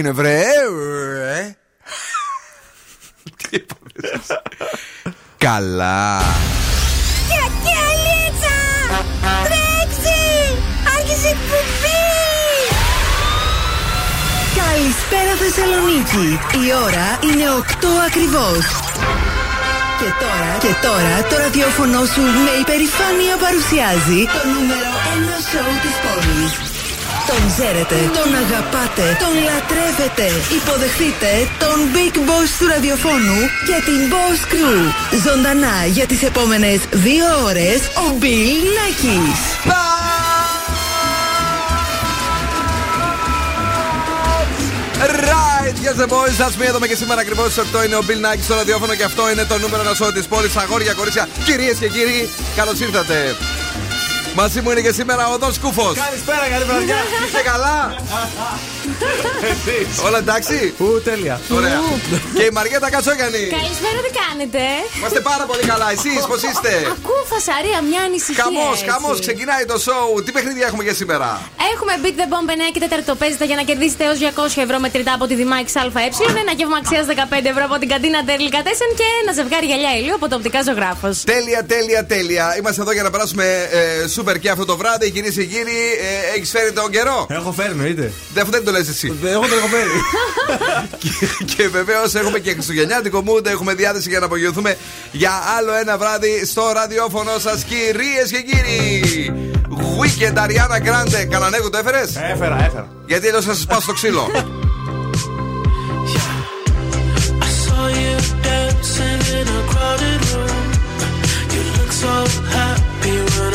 έγινε, βρε. Ε. Τι Καλά. Κιακιαλίτσα! Τρέξει! Άρχισε η εκπομπή! Καλησπέρα Θεσσαλονίκη. Η ώρα είναι 8 ακριβώς. Και τώρα, και τώρα το ραδιόφωνο σου με υπερηφάνεια παρουσιάζει το νούμερο 1 σοου της πόλης. Τον ξέρετε, τον αγαπάτε, τον λατρεύετε. Υποδεχτείτε τον Big Boss του ραδιοφώνου και την Boss Crew. Ζωντανά για τις επόμενες δύο ώρες ο Bill Nackis. Right, yes the boys, that's me. Εδώ και σήμερα ακριβώς στι 8 είναι ο Bill Nike στο ραδιόφωνο και αυτό είναι το νούμερο ένα σώμα της πόλης. Αγόρια, κορίτσια, κυρίες και κύριοι, καλώς ήρθατε. Μαζί μου είναι και σήμερα ο Δον Σκούφος. Καλησπέρα, καλή βραδιά. Είστε καλά. Όλα εντάξει; Ου, τέλεια. Ωραία. Και η Μαριέτα Κατσόγιανη. Καλησπέρα, τι κάνετε; Είμαστε πάρα πολύ καλά. Εσείς πώς είστε; Ακούω φασαρία, μια ανησυχία. Χαμός, έτσι. χαμός, ξεκινάει το show. Τι παιχνίδια έχουμε για σήμερα; Έχουμε Beat the Bomb 9 και 4 το παίζετε για να κερδίσετε έως 200 ευρώ μετρητά από τη Δημάκη ΑΕ. Ένα γεύμα αξίας 15 ευρώ από την καντίνα Τέρλικα Τέσσεν και ένα ζευγάρι γυαλιά ηλίου από το οπτικά ζωγράφος. Τέλεια, τέλεια, τέλεια. Είμαστε εδώ για να περάσουμε ε, σούπερ και αυτό το βράδυ. Κυρίε και κύριοι, ε, έχεις φέρει τον καιρό; Έχω φέρει, εννοείται. Δεν, αυτό δεν το λες εσύ. Εγώ το έχω φέρει. και και βεβαίως έχουμε και χριστουγεννιάτικο mood. Έχουμε διάθεση για να απογειωθούμε για άλλο ένα βράδυ στο ραδιόφωνο σας, κυρίες και κύριοι. Weekend Ariana Grande. Κανανέγου το έφερες; Έφερα, έφερα. Γιατί αλλιώ θα σας πάω στο ξύλο. I saw you dancing in a crowded room. You look so happy when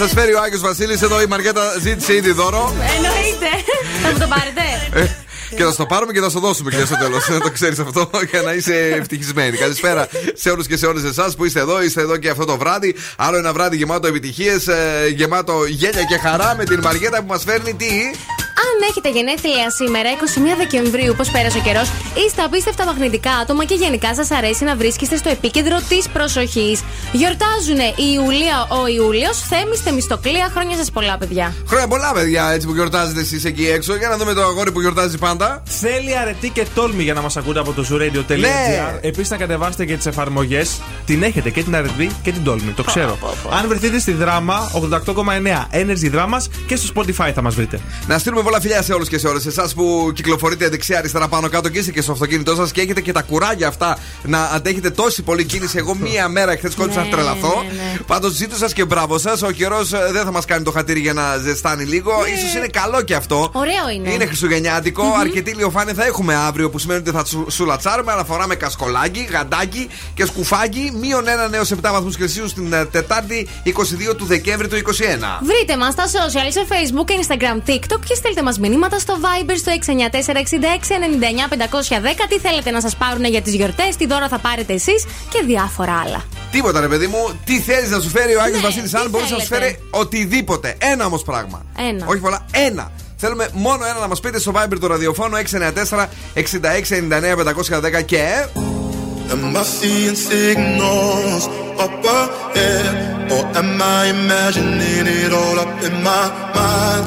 Σας φέρει ο Άγιος Βασίλης. Εδώ η Μαριέτα ζήτησε ήδη δώρο. Εννοείται. Θα μου το πάρετε. Ε, Και θα στο πάρουμε και θα στο δώσουμε και στο τέλος. Να το ξέρεις αυτό για να είσαι ευτυχισμένη. Καλησπέρα σε όλους και σε όλες εσάς που είστε εδώ. Είστε εδώ και αυτό το βράδυ. Άλλο ένα βράδυ γεμάτο επιτυχίες, γεμάτο γέλια και χαρά με την Μαριέτα που μας φέρνει τι. Αν έχετε γενέθλια σήμερα, 21 Δεκεμβρίου, πώς πέρασε ο καιρός, είστε απίστευτα μαγνητικά άτομα και γενικά σας αρέσει να βρίσκεστε στο επίκεντρο της προσοχής. Γιορτάζουν η Ιουλία, ο Ιούλιος, Θέμη, Θεμιστοκλία. Χρόνια σας πολλά, παιδιά. Χρόνια πολλά, παιδιά, έτσι που γιορτάζετε εσείς εκεί έξω. Για να δούμε το αγόρι που γιορτάζει πάντα. Θέλει αρετή και τόλμη για να μας ακούτε από το zooradio.gr. Ναι. Επίσης να κατεβάσετε και τις εφαρμογές. Την έχετε και την αρετή και την τόλμη. Το ξέρω. Αν βρεθείτε στη δράμα 88,9 Energy Drama και στο Spotify θα μας βρείτε. Να στείλουμε πολλά φιλιά σε όλους και σε όλες εσάς που κυκλοφορείτε δεξιά-αριστερά πάνω κάτω και είστε και στο αυτοκίνητό σας και έχετε και τα κουράγια αυτά να αντέχετε τόση πολλή κίνηση. Εγώ μία μέρα εχθές κόλλησα να Ναι, τρελαθώ. ναι, ναι. Πάντως ζήτω σας και μπράβο σας. Ο καιρός δεν θα μας κάνει το χατήρι για να ζεστάνει λίγο. σω είναι καλό και αυτό. Ναι. Ωραίο είναι. Είναι χριστουγεννιάτικο. Αρκετή ηλιοφάνεια θα έχουμε αύριο που σημαίνει ότι θα σου- σουλατσάρουμε. Αλλά φοράμε κασκολάκι, γαντάκι και σκουφάκι. Μείον 1 έω 7 βαθμούς Κελσίου στην ε, Τετάρτη 22 του Δεκέμβρη του 21. Βρείτε μας στα social, σε Facebook, Instagram, TikTok και στείλτε μας μηνύματα στο Viber στο 694-6699-510. Τι θέλετε να σας πάρουν για τις γιορτές, τι δώρα θα πάρετε εσείς και διάφορα άλλα. Τίποτα ρε παιδί μου, τι θέλεις να σου φέρει ο Άγιος Ναι, Βασίλης, τι αν μπορούσε να σου θέλετε. φέρει οτιδήποτε. Ένα όμως πράγμα. Ένα. Όχι πολλά, ένα. Θέλουμε μόνο ένα να μας πείτε στο Viber του ραδιοφώνου 694 6699 510 και. Am I seeing signals up ahead? Or am I imagining it all up in my mind?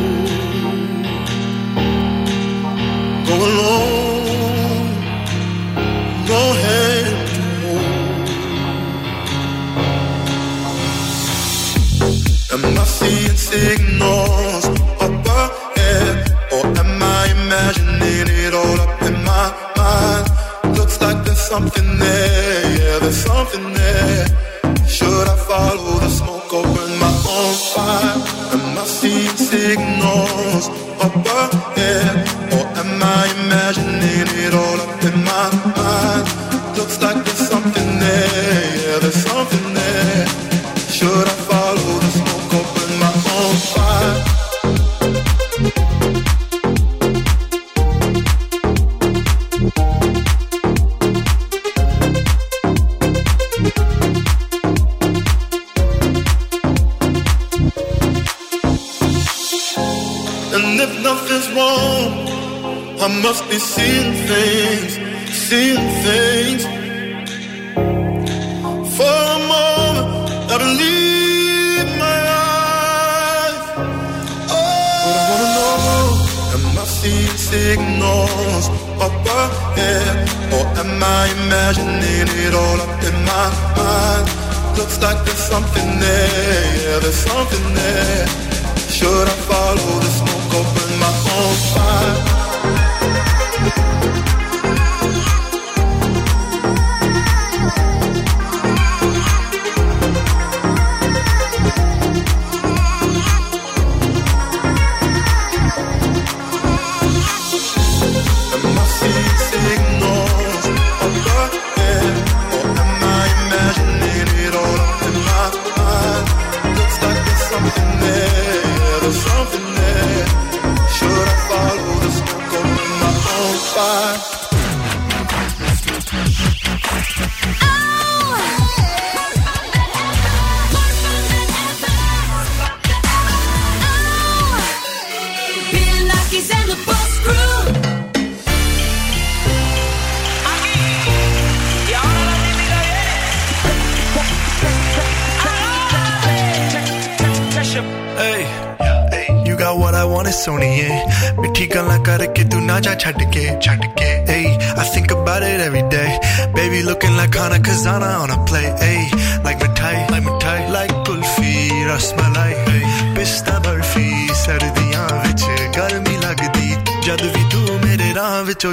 go alone.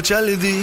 चल दी।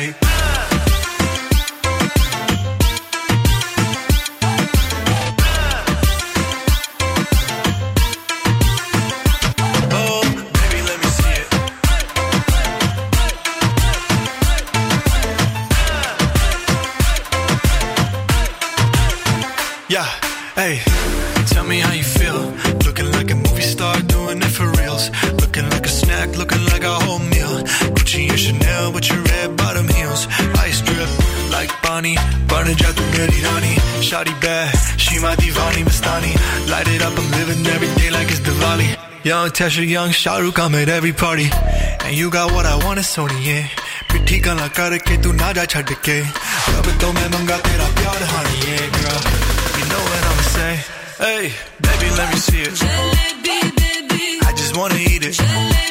way. good Irani Shawty bad, she my divani Mastani Light it up, I'm living every day like it's Diwali. Young Tesha, young Shahrukh, I'm at every party. And you got what I want, it's Sony, yeah. पिट्ठी गला करके तू ना जा छड़ के अब तो मैं मंगा तेरा प्यार हानी ये girl. You know what I'ma say. Hey, baby, let me see it. Jalebi, baby. I just wanna eat it. Jalebi.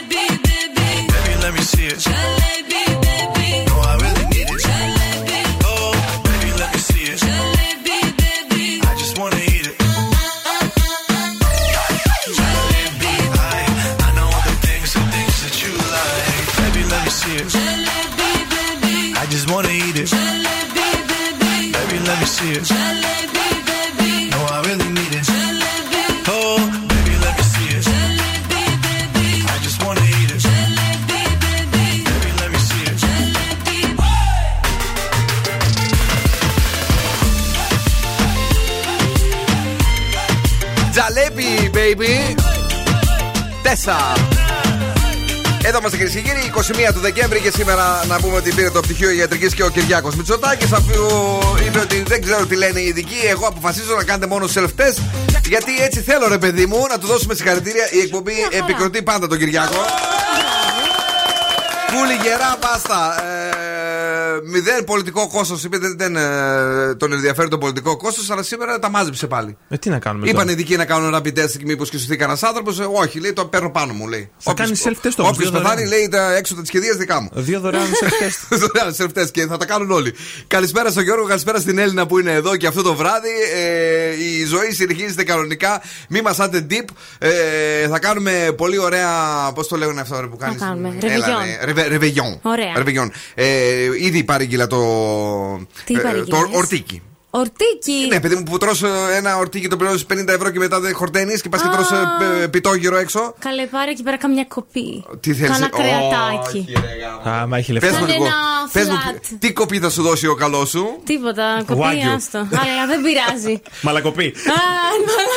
Τέσσα. Εδώ είμαστε κυρίες και κύριοι, 21 του Δεκέμβρη και σήμερα να πούμε ότι πήρε το πτυχίο ιατρικής και ο Κυριάκος Μητσοτάκης. Αφού είπε ότι δεν ξέρω τι λένε οι ειδικοί, εγώ αποφασίζω να κάνετε μόνο self-test. Γιατί έτσι θέλω, ρε παιδί μου, να του δώσουμε συγχαρητήρια. Η εκπομπή επικροτεί πάντα τον Κυριάκο. Κούλι γερά, μπάστα. Ε, μηδέν πολιτικό κόστος. Είπε δεν, δεν ε, τον ενδιαφέρει το πολιτικό κόστος, αλλά σήμερα τα μάζεψε πάλι. Ε, τι να κάνουμε Είπαν οι τώρα. ειδικοί να κάνουν rapid test και μήπως και σωθεί κανένας άνθρωπος. Ε, όχι, λέει το παίρνω πάνω μου, λέει. Θα κάνεις self-test όμως, Όποιος δύο πεθάνει, δωρεάν. λέει τα έξοδα της κηδείας δικά μου. Δύο δωρεάν self-test. Δωρεάν self-test και θα τα κάνουν όλοι. Καλησπέρα στον Γιώργο, καλησπέρα στην Έλληνα που είναι εδώ και αυτό το βράδυ. Ε, η ζωή συνεχίζεται κανονικά. Μη μα άτε deep. Ε, θα κάνουμε πολύ ωραία. Πώς το λέγανε αυτό ρε, που κάνεις; κάνουμε, ρεβεγιόν. Ρεβεγιόν. Ωραία. Ρεβεγιόν. Ε, ήδη παρήγγειλα το. Τι ε, παρήγγειλες; Το ορτίκι. Ορτίκι. Ναι, παιδί μου, που τρως ε, ένα ορτίκι το πληρώνεις 50 ευρώ και μετά δεν χορταίνεις και πας και Α. τρως ε, ε, πιτόγυρο έξω. Καλέ, πάρε εκεί πέρα καμιά κοπή. Τι θέλει. Κάνα κρεατάκι. Α, μα έχει Πες λεφτά. μου Σαν λίγο. ένα Πες μου, flat. τι κοπή θα σου δώσει ο καλός σου; Τίποτα, κοπή, Wagyu. άστο. Αλλά δεν πειράζει. Μαλακοπή. Α,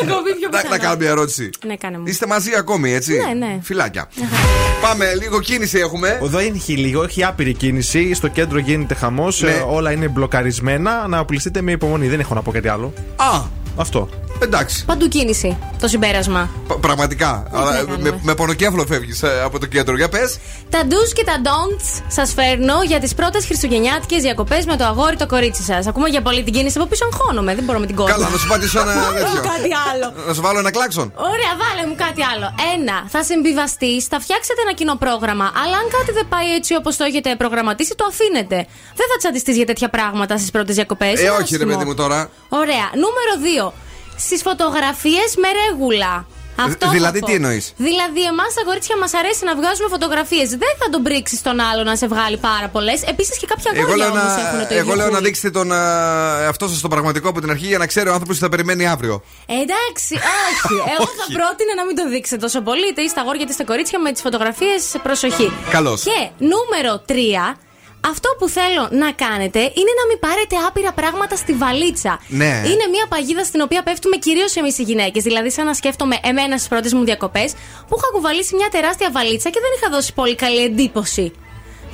να κοπεί πιο Να, να πιθανό. κάνω μια ερώτηση. Ναι, κάνε μου. Είστε μαζί ακόμη, έτσι; Ναι, ναι. Φιλάκια. Πάμε, λίγο κίνηση έχουμε. Εδώ έχει λίγο, έχει άπειρη κίνηση. Στο κέντρο γίνεται χαμός. Ναι. όλα είναι μπλοκαρισμένα. Να οπλιστείτε με υπομονή. Δεν έχω να πω κάτι άλλο. Α, Αυτό. Εντάξει. Παντού κίνηση. Το συμπέρασμα. Πα- Πραγματικά. τι Αλλά, να με, κάνουμε. με πονοκέφαλο φεύγεις από το κέντρο. Για πες. Τα do's και τα don'ts σας φέρνω για τις πρώτες χριστουγεννιάτικες διακοπές με το αγόρι το κορίτσι σας. Ακούμε για πολύ την κίνηση από πίσω αγχώνομαι. Δεν μπορώ με την κόρη. Καλά, να σου πατήσω ένα Βάλε μου τέτοιο. κάτι άλλο. Να σου βάλω ένα κλάξον. Ωραία, βάλε μου κάτι άλλο. Ένα, θα συμβιβαστεί, θα φτιάξετε ένα κοινό πρόγραμμα. Αλλά αν κάτι δεν πάει έτσι όπως το έχετε προγραμματίσει, το αφήνετε. Δεν θα τσαντιστείς για τέτοια πράγματα στις πρώτες διακοπές. Ε, όχι, ρε παιδί μου τώρα. Ωραία. Νούμερο 2. Στις φωτογραφίες με ρέγουλα. Αυτό θα δηλαδή πω. τι εννοείς; Δηλαδή, εμάς τα κορίτσια μας αρέσει να βγάζουμε φωτογραφίες. Δεν θα τον πρίξεις τον άλλο να σε βγάλει πάρα πολλές. Επίσης και κάποια Εγώ αγόρια λέω, όμως έχουν να, το εγώ ίδιο λέω να χούλι. δείξετε τον, α, αυτό σας το πραγματικό από την αρχή για να ξέρει ο άνθρωπος τι θα περιμένει αύριο. Εντάξει, όχι. Εγώ θα πρότεινα να μην το δείξετε τόσο πολύ, είτε είστε αγόρια είτε είστε κορίτσια με τις φωτογραφίες. Προσοχή. Καλώς. Και νούμερο 3. Αυτό που θέλω να κάνετε είναι να μην πάρετε άπειρα πράγματα στη βαλίτσα. Ναι. Είναι μια παγίδα στην οποία πέφτουμε κυρίως εμείς οι γυναίκες. Δηλαδή, σαν να σκέφτομαι εμένα στις πρώτες μου διακοπές, που είχα κουβαλήσει μια τεράστια βαλίτσα και δεν είχα δώσει πολύ καλή εντύπωση.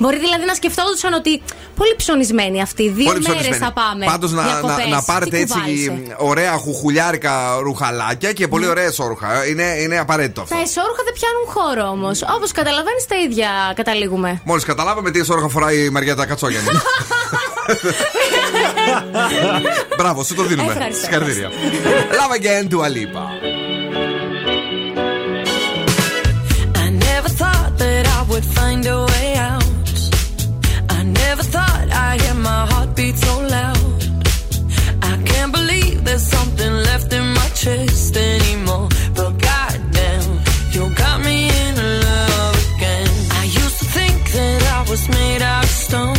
Μπορεί δηλαδή να σκεφτόντουσαν ότι πολύ ψωνισμένοι αυτοί. Δύο Πολύ μέρες ψωνισμένοι. θα πάμε. Πάντως να, να, διακοπές. να Τι πάρετε έτσι κουβάλισε; ωραία χουχουλιάρικα ρουχαλάκια και πολύ ωραία εσόρουχα. Είναι, είναι απαραίτητο αυτό. Τα εσόρουχα δεν πιάνουν χώρο όμως. Όπως καταλαβαίνεις, τα ίδια καταλήγουμε. Μόλις καταλάβαμε τι εσόρουχα φοράει η Μαριέτα Κατσόγιανη. Μπράβο, σου το δίνουμε. Ευχαριστώ. Συγχαρητήρια. Love again του Αλίπα. My heartbeat so loud. I can't believe there's something left in my chest anymore. But goddamn, you got me in love again. I used to think that I was made out of stone.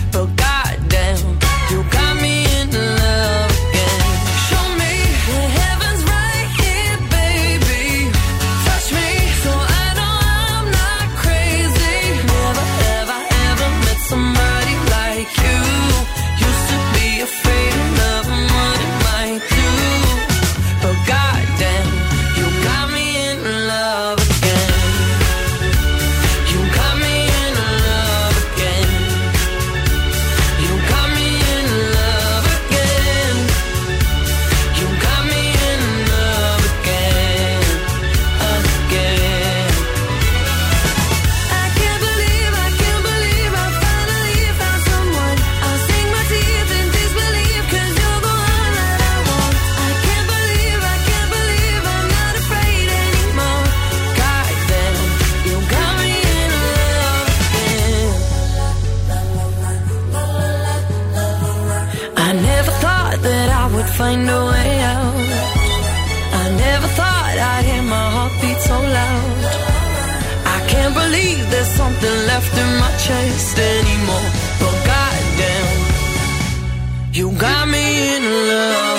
would find a way out. I never thought I'd hear my heartbeat so loud. I can't believe there's something left in my chest anymore. But goddamn, you got me in love.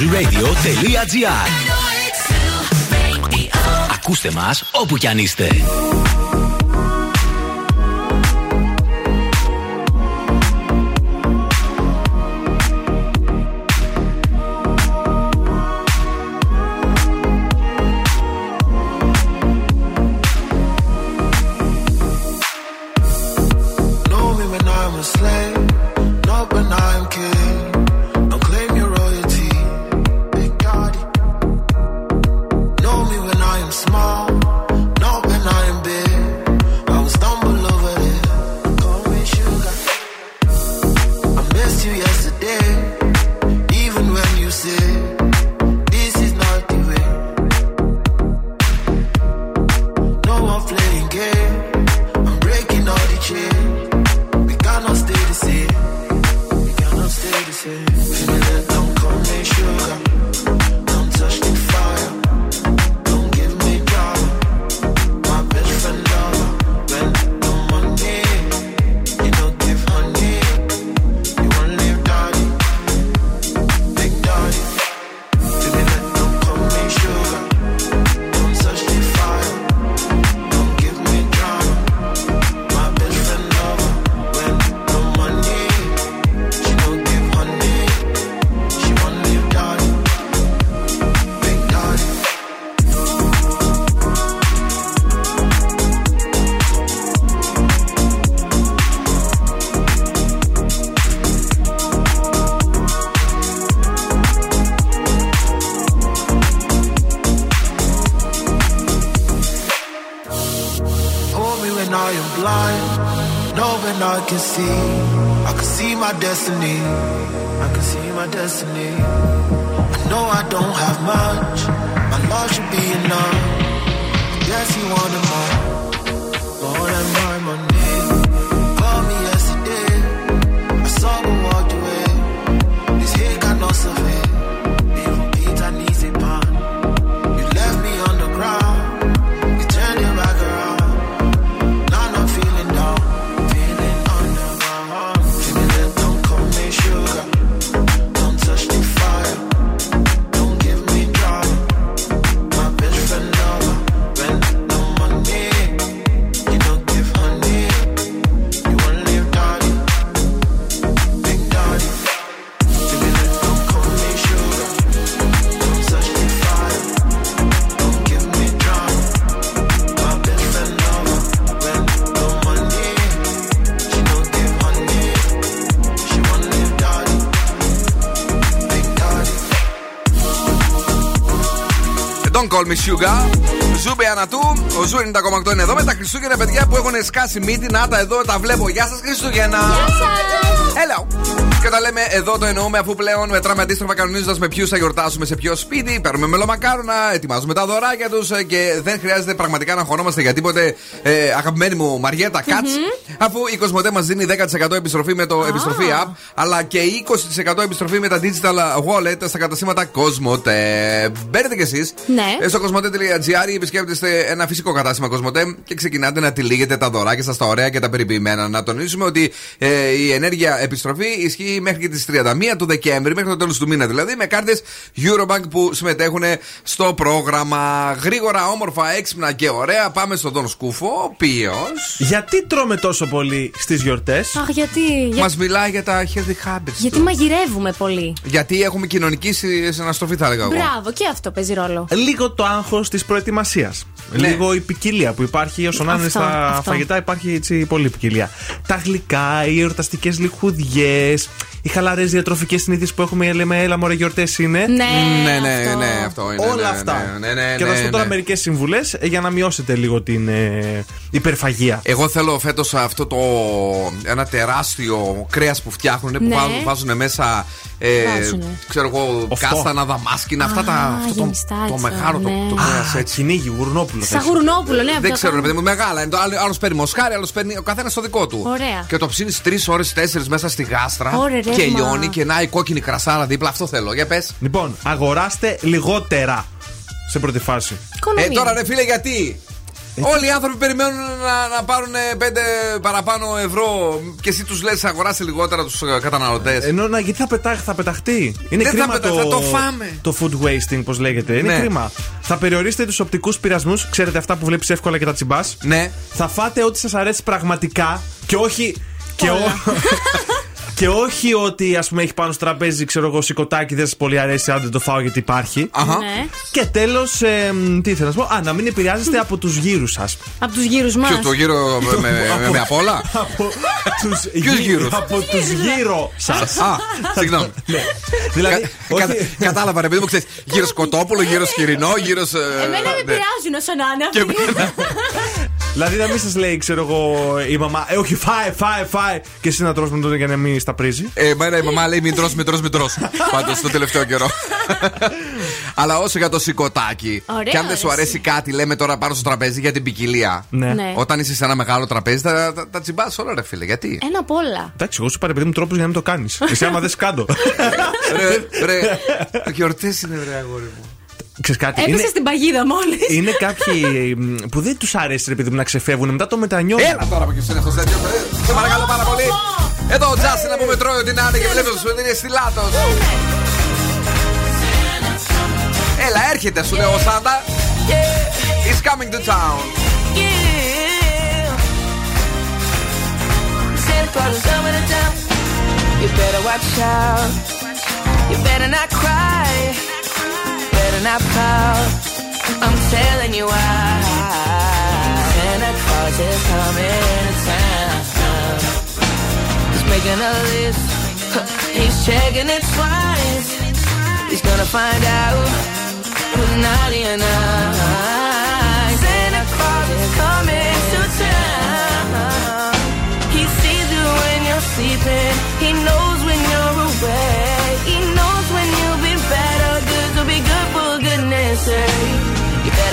90,8. Και zooradio.gr Ακούστε μας όπου κι αν είστε. Don't call me sugar. Ζούμπε Ανατού, ο Ζου 90,8 είναι εδώ με τα Χριστούγεννα παιδιά που έχουν σκάσει μύτη. Να τα εδώ, τα βλέπω. Γεια σας Χριστούγεννα. Hello. Και τα λέμε εδώ το εννοούμε αφού πλέον μετράμε αντίστροφα κανονίζοντας με ποιους θα γιορτάσουμε σε ποιο σπίτι. Παίρνουμε μελομακάρονα, ετοιμάζουμε τα δωράκια τους και δεν χρειάζεται πραγματικά να χωνόμαστε για τίποτε. Ε, αγαπημένη μου Μαριέτα Κατς, αφού η Κοσμοτέ μας δίνει 10% επιστροφή με το επιστροφή app, αλλά και 20% επιστροφή με τα digital wallet στα καταστήματα Κοσμοτέ. Μπαίνετε κι εσείς Ναι. στο κοσμοτέ.gr ή επισκέπτεστε ένα φυσικό κατάστημα Κοσμοτέ και ξεκινάτε να τυλίγετε τα δωράκια σας, τα ωραία και τα περιποιημένα. Να τονίσουμε ότι ε, η ενέργεια επιστροφή ισχύει μέχρι και τις 31 του Δεκέμβρη, μέχρι το τέλος του μήνα δηλαδή, με κάρτες Eurobank που συμμετέχουν στο πρόγραμμα. Γρήγορα, όμορφα, έξυπνα και ωραία. Πάμε στον Τον Σκούφο, ο οποίο. Γιατί τρώμε τόσο πολύ στις γιορτές. Αχ, γιατί. για- Μας μιλάει για τα healthy habits. Γιατί του. μαγειρεύουμε πολύ. Γιατί έχουμε κοινωνική συ- συναστροφή, θα έλεγα εγώ. Μπράβο, και αυτό παίζει ρόλο. Λίγο το άγχος της προετοιμασίας. Ναι. Λίγο η ποικιλία που υπάρχει όσον να είναι Αυτό, στα αυτό. φαγητά, υπάρχει έτσι πολύ ποικιλία. Τα γλυκά, οι εορταστικές λιχουδιές, οι χαλαρές διατροφικές συνήθειες που έχουμε, λέμε, έλα μωρέ γιορτές είναι. Ναι, Ναι, ναι, αυτό. ναι, αυτό είναι. Όλα ναι, αυτά. Ναι, ναι, ναι, και θα σου ναι, πω τώρα ναι. μερικές συμβουλές για να μειώσετε λίγο την ε, υπερφαγία. Εγώ θέλω φέτος αυτό το. ένα τεράστιο κρέας που φτιάχνουν που Ναι. βάζουν, βάζουν μέσα. Ε, Βάζουνε. ξέρω εγώ, Αυτό. κάστανα, δαμάσκηνα, αυτά τα. Α, Αυτό το, γεμιστά το έτσι, μεγάλο το, ναι. το κρέας έτσι. Κυνήγι, γουρνόπουλο. Σαν γουρνόπουλο, ναι, Δεν αυτό ξέρω, ρε κάνω. παιδί μου, μεγάλα. είναι το Άλλο άλλος παίρνει μοσχάρι, άλλος παίρνει ο καθένας το δικό του. Ωραία. Και το ψήνεις τρεις ώρες, τέσσερις μέσα στη γάστρα. Ωραία, και ρεύμα. λιώνει και να η κόκκινη κρασάρα δίπλα. Αυτό θέλω. Για πες. Λοιπόν, αγοράστε λιγότερα σε πρώτη φάση. Ε, Οικονομία. τώρα ρε φίλε, γιατί; Όλοι οι άνθρωποι περιμένουν να, να πάρουν πέντε παραπάνω ευρώ και εσύ τους λες αγοράστε λιγότερα τους καταναλωτές. Ενώ να, γιατί θα, πετά, θα πεταχτεί. Είναι Δεν θα κρίμα πετά- το, θα το φάμε. το food wasting, πώς λέγεται. Είναι Ναι. κρίμα. Θα περιορίσετε τους οπτικούς πειρασμούς. Ξέρετε αυτά που βλέπεις εύκολα και τα τσιμπάς. Ναι. Θα φάτε ό,τι σας αρέσει πραγματικά και όχι. Και, ό, και όχι ότι ας πούμε έχει πάνω στο τραπέζι, ξέρω εγώ, σηκωτάκι, δεν σας πολύ αρέσει, αν δεν το φάω γιατί υπάρχει. Αχα. Ναι. Και τέλος, τι θέλω να σου πω, Α, να μην επηρεάζεστε από τους γύρους σας. Από τους γύρους μας. Ποιο το γύρο με, με, με, με απ' όλα; από τους Ποιους γύ- γύρους; Από τους γύρω σας. Α, συγγνώμη. δηλαδή, Κα- όχι- κατα- Κατάλαβα, ρε παιδί μου, ξέρεις. Γύρω σκοτόπουλο, γύρω χοιρινό, γύρω. Εμένα με επηρεάζουν όσο να είναι. Και Δηλαδή να μην σας λέει, ξέρω εγώ, η μαμά, Ε, όχι, φάε, φάε, φάε. Και εσύ να τρως με τον για να μην στα πρίζει. Ε, εμένα η μαμά λέει μην τρως, μην τρως, μην τρως Πάντως το τελευταίο καιρό Αλλά όσο για το σηκωτάκι Ωραία, Και αν δεν σου αρέσει. αρέσει κάτι λέμε τώρα πάνω στο τραπέζι για την ποικιλία Ναι. Ναι. Όταν είσαι σε ένα μεγάλο τραπέζι τα, τα, τα τσιμπάς όλα ρε φίλε Γιατί; Ένα απ' όλα. Εντάξει, εγώ σου πάρε παιδί μου τρόπους για να μην το κάνεις. Εσύ άμα δεν σκάντο. Ρε, ρε Γιορτές είναι ρε αγόρι μου Ξέρεις κάτι. Έπεσε Είναι, στην παγίδα μόλις. είναι κάποιοι μ, που δεν τους αρέσει ρε παιδί μου να ξεφεύγουν, μετά το μετανιώνουν. Έλα τώρα που είναι αυτός τέτοιο ε, Σε παρακαλώ πάρα πολύ Εδώ ο Τζάστιν που με τρώει ότι να είναι και βλέπεις ότι είναι στυλάτος Έλα έρχεται σου λέω ο Σάντα He's coming to town Santa Claus is coming to town. You better watch out. You better not cry. Better not pout. I'm telling you why. Santa Claus is coming to town. He's making a list. He's checking it twice. He's gonna find out who's naughty and nice. Santa Claus is coming to town. He sees you when you're sleeping. He knows when you're awake.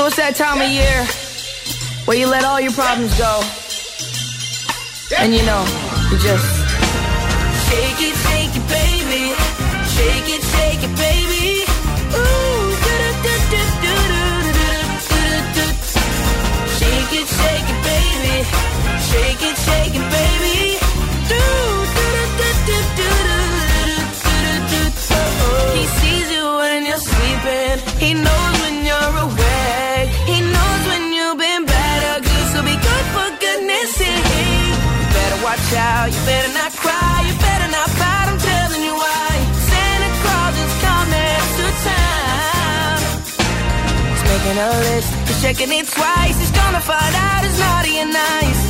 So it's that time of year where you let all your problems go. And you know, you just Shake it, shake it, baby. Shake it, shake it, baby. Ooh. Shake it, shake it, baby. Shake it, shake it, baby. Do-do-do-do-do-do-do-do-do. He sees you when you're sleeping. He knows when you're awake. He knows out. You better not cry, you better not fight. I'm telling you why. Santa Claus is coming to town. He's making a list, he's checking it twice. He's gonna find out it's naughty and nice.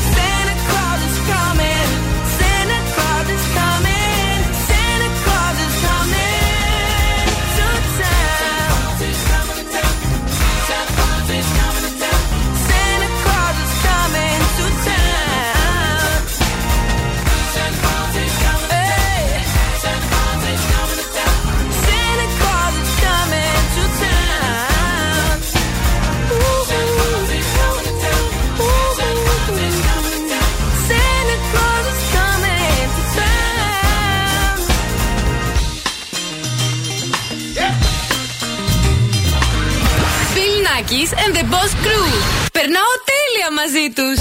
Nackis and the Boss Crew. Περνάω τέλεια μαζί τους.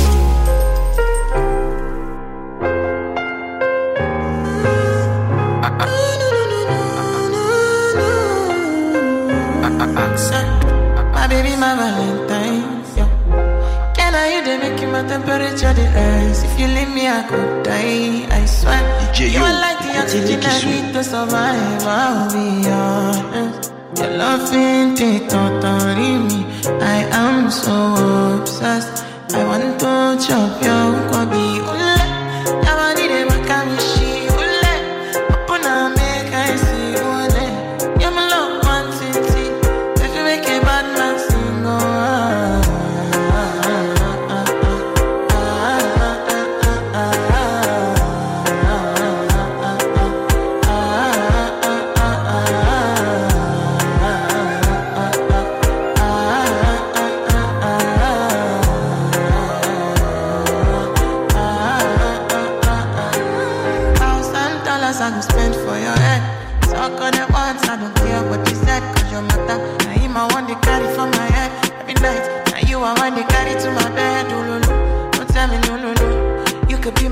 My baby, my Valentine. Yo. Can I you they make you my temperature the rise? If you leave me, I could die. I swear. you are like the oxygen I need to survive. I'll be honest. Your love ain't it totally me. I am so obsessed. I want to chop your kwabi.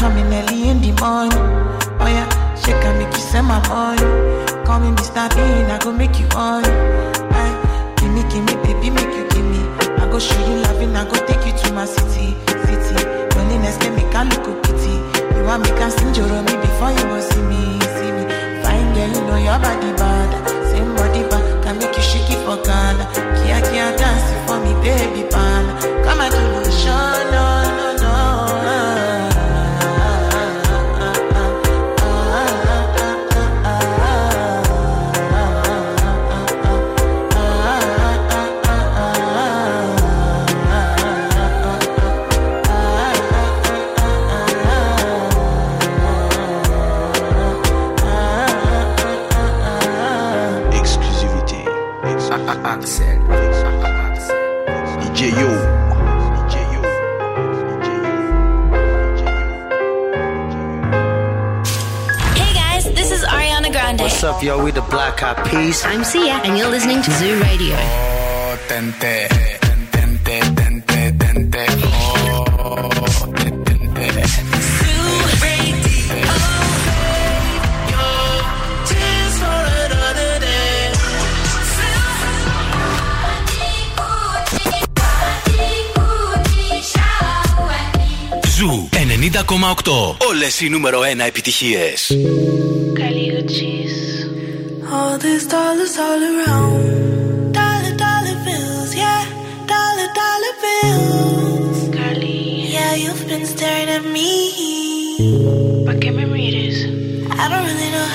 coming early in the morning? Oh yeah, shake and make you send my money. Call me Mr. Bean, I go make you on. Aye, give me, give me, baby, make you give me. I go show you loving, I go take you to my city, city. Loneliness can make a look pity. You want me can sing your me before you go see me, see me. Fine girl, you know your body bad. Same body bad, can make you shake it for Ghana. Kia kia dance for me, baby, pan. Come and do the show, no. Yo? We the Black Eyed Peas. I'm Sia, and you're listening to Zoo Radio. Oh, tente. Tente, tente, tente. Oh, tente. Ζου 90,8. Όλες οι νούμερο 1 επιτυχίες. These dollars all around. Dollar, dollar bills, yeah. Dollar, dollar bills. Carly. Yeah, you've been staring at me. But give me readers. I don't really know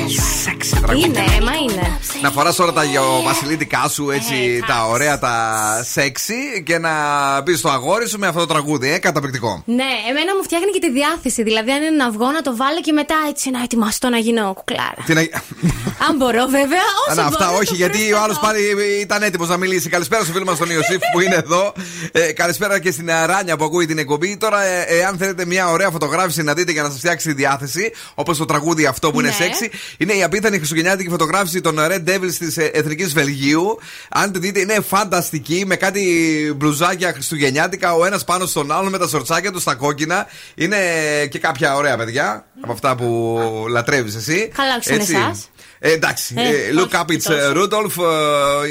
τραγούδι. Σεξι τραγούδι. Είναι, μα είναι. Να φοράς όλα τα γεωβασιλίτικά σου έτσι, Ε, τα ωραία, τα σεξι και να μπει στο αγόρι σου με αυτό το τραγούδι. Ε, καταπληκτικό. Ναι, εμένα μου φτιάχνει και τη διάθεση. Δηλαδή, αν είναι να βγω, να το βάλω και μετά έτσι να ετοιμαστώ να γίνω κουκλάρα. Τι να... Αν μπορώ, βέβαια. Όσο Να, αυτά μπορώ, όχι, το γιατί ο άλλος πάλι ήταν έτοιμος να μιλήσει. Καλησπέρα στο φίλο μας τον Ιωσήφ που είναι εδώ. Ε, καλησπέρα και στην Αράνια που ακούει την εκπομπή. Τώρα, ε, εάν θέλετε μια ωραία φωτογράφηση να δείτε για να σας φτιάξει τη διάθεση, όπως το τραγούδι αυτό που είναι Ναι. σεξι, είναι η απίθανη χριστουγεννιάτικη φωτογράφηση των Red Devils της Εθνικής Βελγίου. Αν τη δείτε, είναι φανταστική με κάτι μπλουζάκια χριστουγεννιάτικα, ο ένας πάνω στον άλλον με τα σορτσάκια τους στα κόκκινα. Είναι και κάποια ωραία παιδιά από αυτά που λατρεύεις εσύ. Καλά, όχι σαν Έτσι. εσάς. Ε, εντάξει. Ε, Ε, look όχι up, it's τόσο. uh, Rudolph.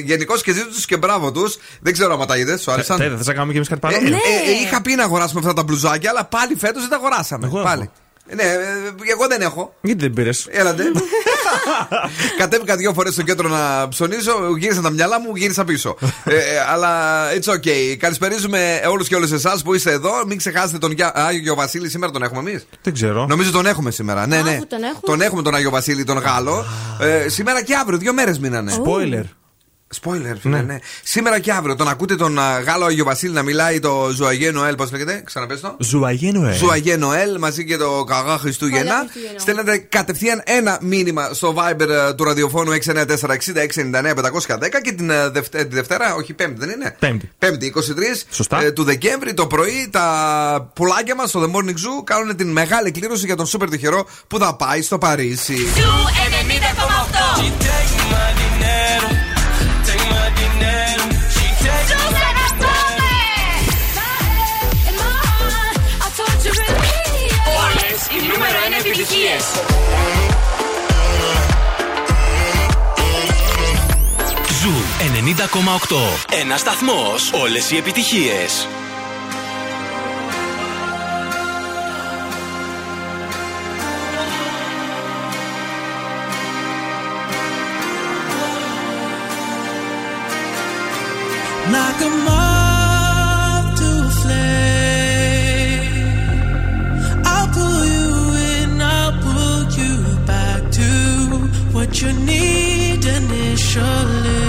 Γενικώς και ζήτω τους και μπράβο τους. Δεν ξέρω αν τα είδες, σου άρεσαν; Τε, θες να κάνουμε κι εμείς κάτι Ε, παρόμοιο. ε, ε, είχα πει να αγοράσουμε αυτά τα μπλουζάκια, αλλά πάλι φέτος δεν τα αγοράσαμε. Εγώ πάλι. Έχω. Ε, Ναι, ε, εγώ δεν έχω. Γιατί δεν πήρες; Έλατε. Κατέβηκα δύο φορές στο κέντρο να ψωνίσω, γύρισα τα μυαλά μου, γύρισα πίσω. ε, ε, αλλά it's okay. Καλησπερίζουμε όλους και όλες εσάς που είστε εδώ. Μην ξεχάσετε τον Γιά- Άγιο Βασίλη, σήμερα τον έχουμε εμείς; Δεν ξέρω. Νομίζω τον έχουμε σήμερα. Ναι, ναι. αφού τον έχουμε. Τον έχουμε τον Άγιο Βασίλη, τον Γάλλο. Ε, σήμερα και αύριο, δύο μέρες μείνανε. Spoiler. Spoiler, φίλε, ναι. Σήμερα και αύριο τον ακούτε τον α, Γάλλο Άγιο Βασίλη να μιλάει το Joyeux Noël, πώς λέγεται, ξαναπες το. Joyeux Noël. Joyeux Noël μαζί και το Καγά Καλά Χριστούγεννα. Χριστούγεννα. Στέλνετε κατευθείαν ένα μήνυμα στο Viber ε, του ραδιοφώνου 694-60-699-510 και την, ε, Δευτε- τη Δευτέρα, όχι Πέμπτη, δεν είναι; Πέμπτη. Πέμπτη, 23 Σωστά. ε, του Δεκέμβρη το πρωί τα πουλάκια μας στο The Morning Zoo κάνουν την μεγάλη κλήρωση για τον σούπερ τυχερό που θα πάει στο Παρίσι. Zoo 90,8. Ένα σταθμό. Όλε οι επιτυχίε. Knock 'em off to a flame. I'll pull you in, I'll pull you back to what you need initially.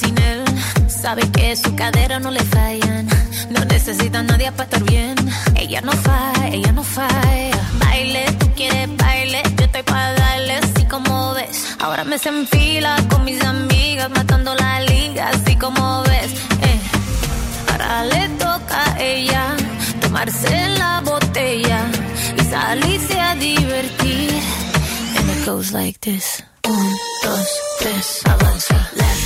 sin él. Sabe que su cadera no le fallan. No necesita a nadie para estar bien. Ella no falla, ella no falla. Baile, tú quieres baile. Yo estoy para darle así como ves. Ahora me se enfila con mis amigas, matando la liga, así como ves. Eh. Ahora le toca a ella tomarse la botella y salirse a divertir. And it goes like this. Un, dos, tres, avanza. Left,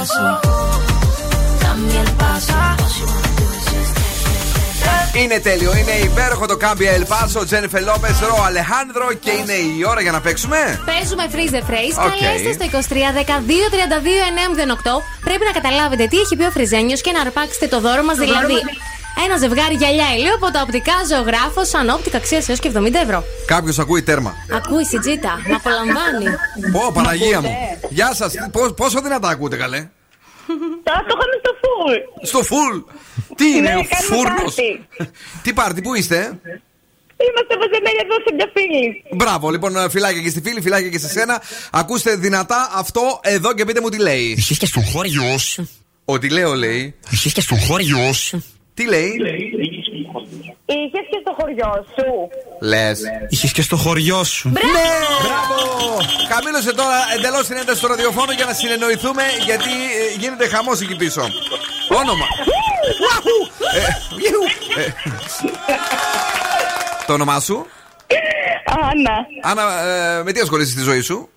paso, cambia el paso. All she wanna do is just dance, dance, dance. Είναι τέλειο, είναι υπέροχο το Cambia el Paso, Τζένιφερ Λόπεζ, Rauw Alejandro και είναι η ώρα για να παίξουμε. Παίζουμε freeze the phrase. OK. Καλέστε στο 23 12 32 908. Πρέπει να καταλάβετε τι έχει πει ο Φριζένιος και να αρπάξετε το δώρο μας. Δηλαδή, ένα ζευγάρι γυαλιά ηλίου από τα οπτικά Ζωγράφου Sun Optica αξία έως και 70 ευρώ. Κάποιος ακούει τέρμα. Ακούει η Τζίτα, με απολαμβάνει. Πω, Παναγία μου. Γεια σας. Πόσο δυνατά ακούτε, καλέ; Τώρα το είχαμε στο φουλ. Στο φουλ. Τι είναι, Ναι, ο κάνουμε φούρνος; πάρτι. Τι πάρτι, πού είστε; Είμαστε μαζεμένοι εδώ σε μια φίλη. Μπράβο, λοιπόν, φυλάκια και στη φίλη, φυλάκια και σε σένα. Ακούστε δυνατά αυτό εδώ και πείτε μου τι λέει. Εσύ και στο χωριό σου. Ότι λέω, λέει. Εσύ και στο χωριό σου. Τι λέει; Είχες και στο χωριό σου. Λες. Είχες και στο χωριό σου. Ναι! Μπράβο! Καμήλωσε τώρα εντελώς την ένταση στο ραδιοφώνο για να συνεννοηθούμε γιατί ε, γίνεται χαμός εκεί πίσω. Όνομα. Ουαχου! Ε, γιου! Ε, Το όνομά σου; Άννα. Άννα, ε, με τι ασχολείσαι στη ζωή σου;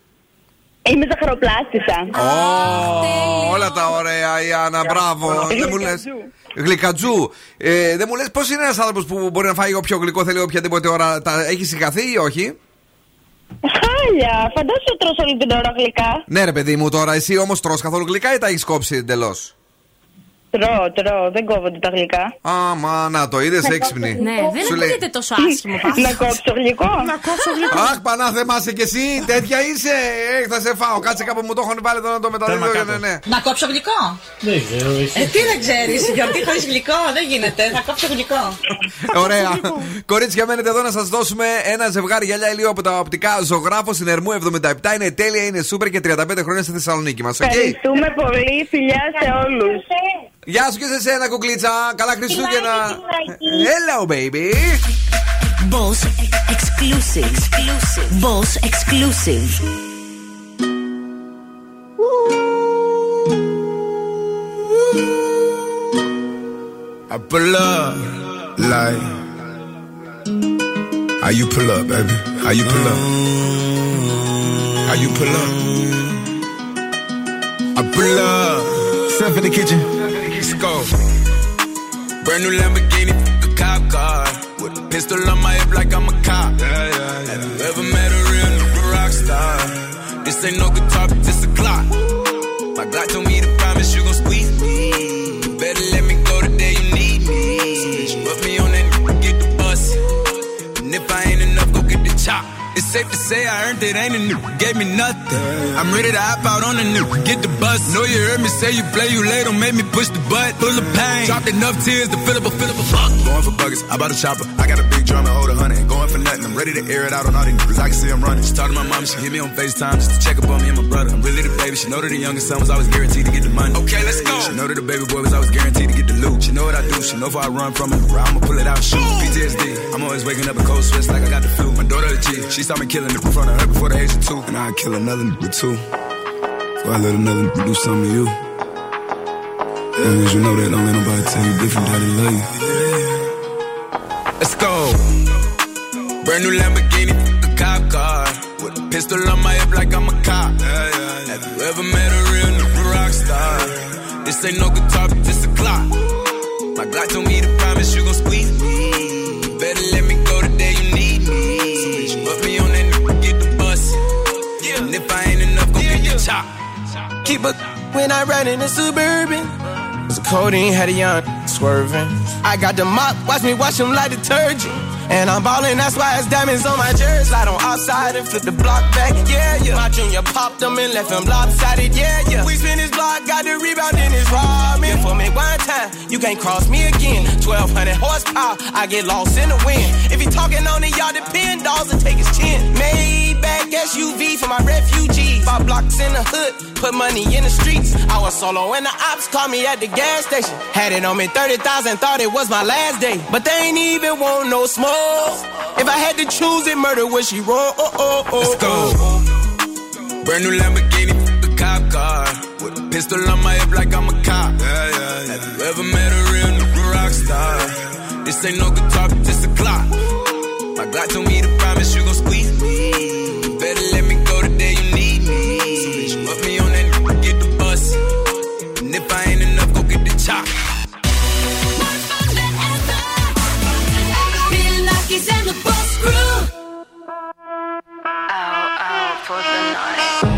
Είμαι ζαχαροπλάστησα. Ω, όλα τα ωραία, η Άννα, μπράβο. Δεν μου λες. Γλυκατζού. Ε, δεν μου λες πώς είναι ένας άνθρωπος που μπορεί να φάει όποιο γλυκό θέλει οποιαδήποτε ώρα. Τα έχει συγχαθεί ή όχι; Χάλια, φαντάσου τρως όλη την ώρα γλυκά. Ναι, ρε παιδί μου, τώρα εσύ όμως τρως καθόλου γλυκά ή τα έχεις κόψει εντελώς; Τρώω, τρώω, δεν κόβονται τα γλυκά. Άμα, να το είδες έξυπνη. Ναι, δεν Σου λέει, ακούγεται τόσο άσχημο πάντως. Να κόψω γλυκό. Να κόψω γλυκό. Αχ, πανά, θεμάσαι κι εσύ, τέτοια είσαι. Ε, θα σε φάω. Κάτσε κάπου μου το έχουν βάλει εδώ να το μεταδίδω. Ναι, ναι. Να κόψω γλυκό; Δεν ξέρω, Ε, τι δεν ξέρεις, γιατί χωρίς γλυκό δεν γίνεται. Θα κόψω γλυκό. Ωραία. Κορίτσια, μένετε εδώ να σας δώσουμε ένα ζευγάρι γυαλιά ηλίου από τα οπτικά ζωγράφο στην Ερμού 77. Είναι τέλεια, είναι σούπερ και 35 χρόνια στη Θεσσαλονίκη μας. Ευχαριστούμε πολύ, φιλιά σε όλους. Γεια σου και σε σένα, κουκλίτσα. Καλά Χριστούγεννα. Hello, baby. Boss exclusive. Boss exclusive. I pull up like how you pull up, baby? How you pull up? How you pull up? I pull up. Step in the kitchen. Go. Brand new Lamborghini, a cop car. With a pistol on my hip like I'm a cop. Have you ever met a real nigga rock star? This ain't no guitar, but this a clock. My God told me to safe to say I earned it, ain't a new, gave me nothing. I'm ready to hop out on the new, get the bus. Know you heard me say you play, you late, don't make me push the butt. Full of pain, dropped enough tears to fill up a fill up a fuck. Going for buggers, I bought a chopper. I got a big drum and hold a hundred. Going for nothing, I'm ready to air it out on all these niggas. I can see I'm running. She talked to my mom, she hit me on FaceTime just to check up on me and my brother. I'm really the baby, she know that the youngest son was always guaranteed to get the money. Okay, let's go. She know that the baby boy was always guaranteed to get the loot. She know what I do, she know if I run from it, I'ma pull it out, shoot. PTSD, I'm always waking up in cold sweats like I got the flu. My daughter a G, she saw me killing it in front of her before the age of two. And I'd kill another nigga too. So I let another nigga do something to you. Long as you know that, don't let nobody tell you different that they love you. Let's go. Brand new Lamborghini, a cop car. With a pistol on my hip like I'm a cop. Have you ever met a real nigga rock star? This ain't no guitar, but this a clock. My God told me to promise you gon' squeeze me. Better let me go the day you need me. So put me on that nigga, get the bus. And if I ain't enough, go get your chop. Keep a when I ride in a suburban. Codeine had a young swerving. I got the mop, watch me wash them like detergent. And I'm ballin', that's why it's diamonds on my jersey. Slide on outside and flip the block back, yeah, yeah. My junior popped them and left him lopsided, yeah, yeah. We spin his block, got the rebound in his robin. For me one time, you can't cross me again. 1200 horsepower, I get lost in the wind. If he talking on it, y'all depend, dolls and take his chin. Maybach SUV for my refugees. Five blocks in the hood, put money in the streets. I was solo and the ops called me at the gas station. Had it on me 30,000, thought it was my last day. But they ain't even want no smoke. If I had to choose it, murder would she roll? Oh, oh, oh, oh. Let's go. Brand new Lamborghini, a cop car. With a pistol on my hip like I'm a cop. Have you ever met a real nigga rock star? This ain't no guitar, but this a clock. My God told me to promise you gon' squeeze for the night.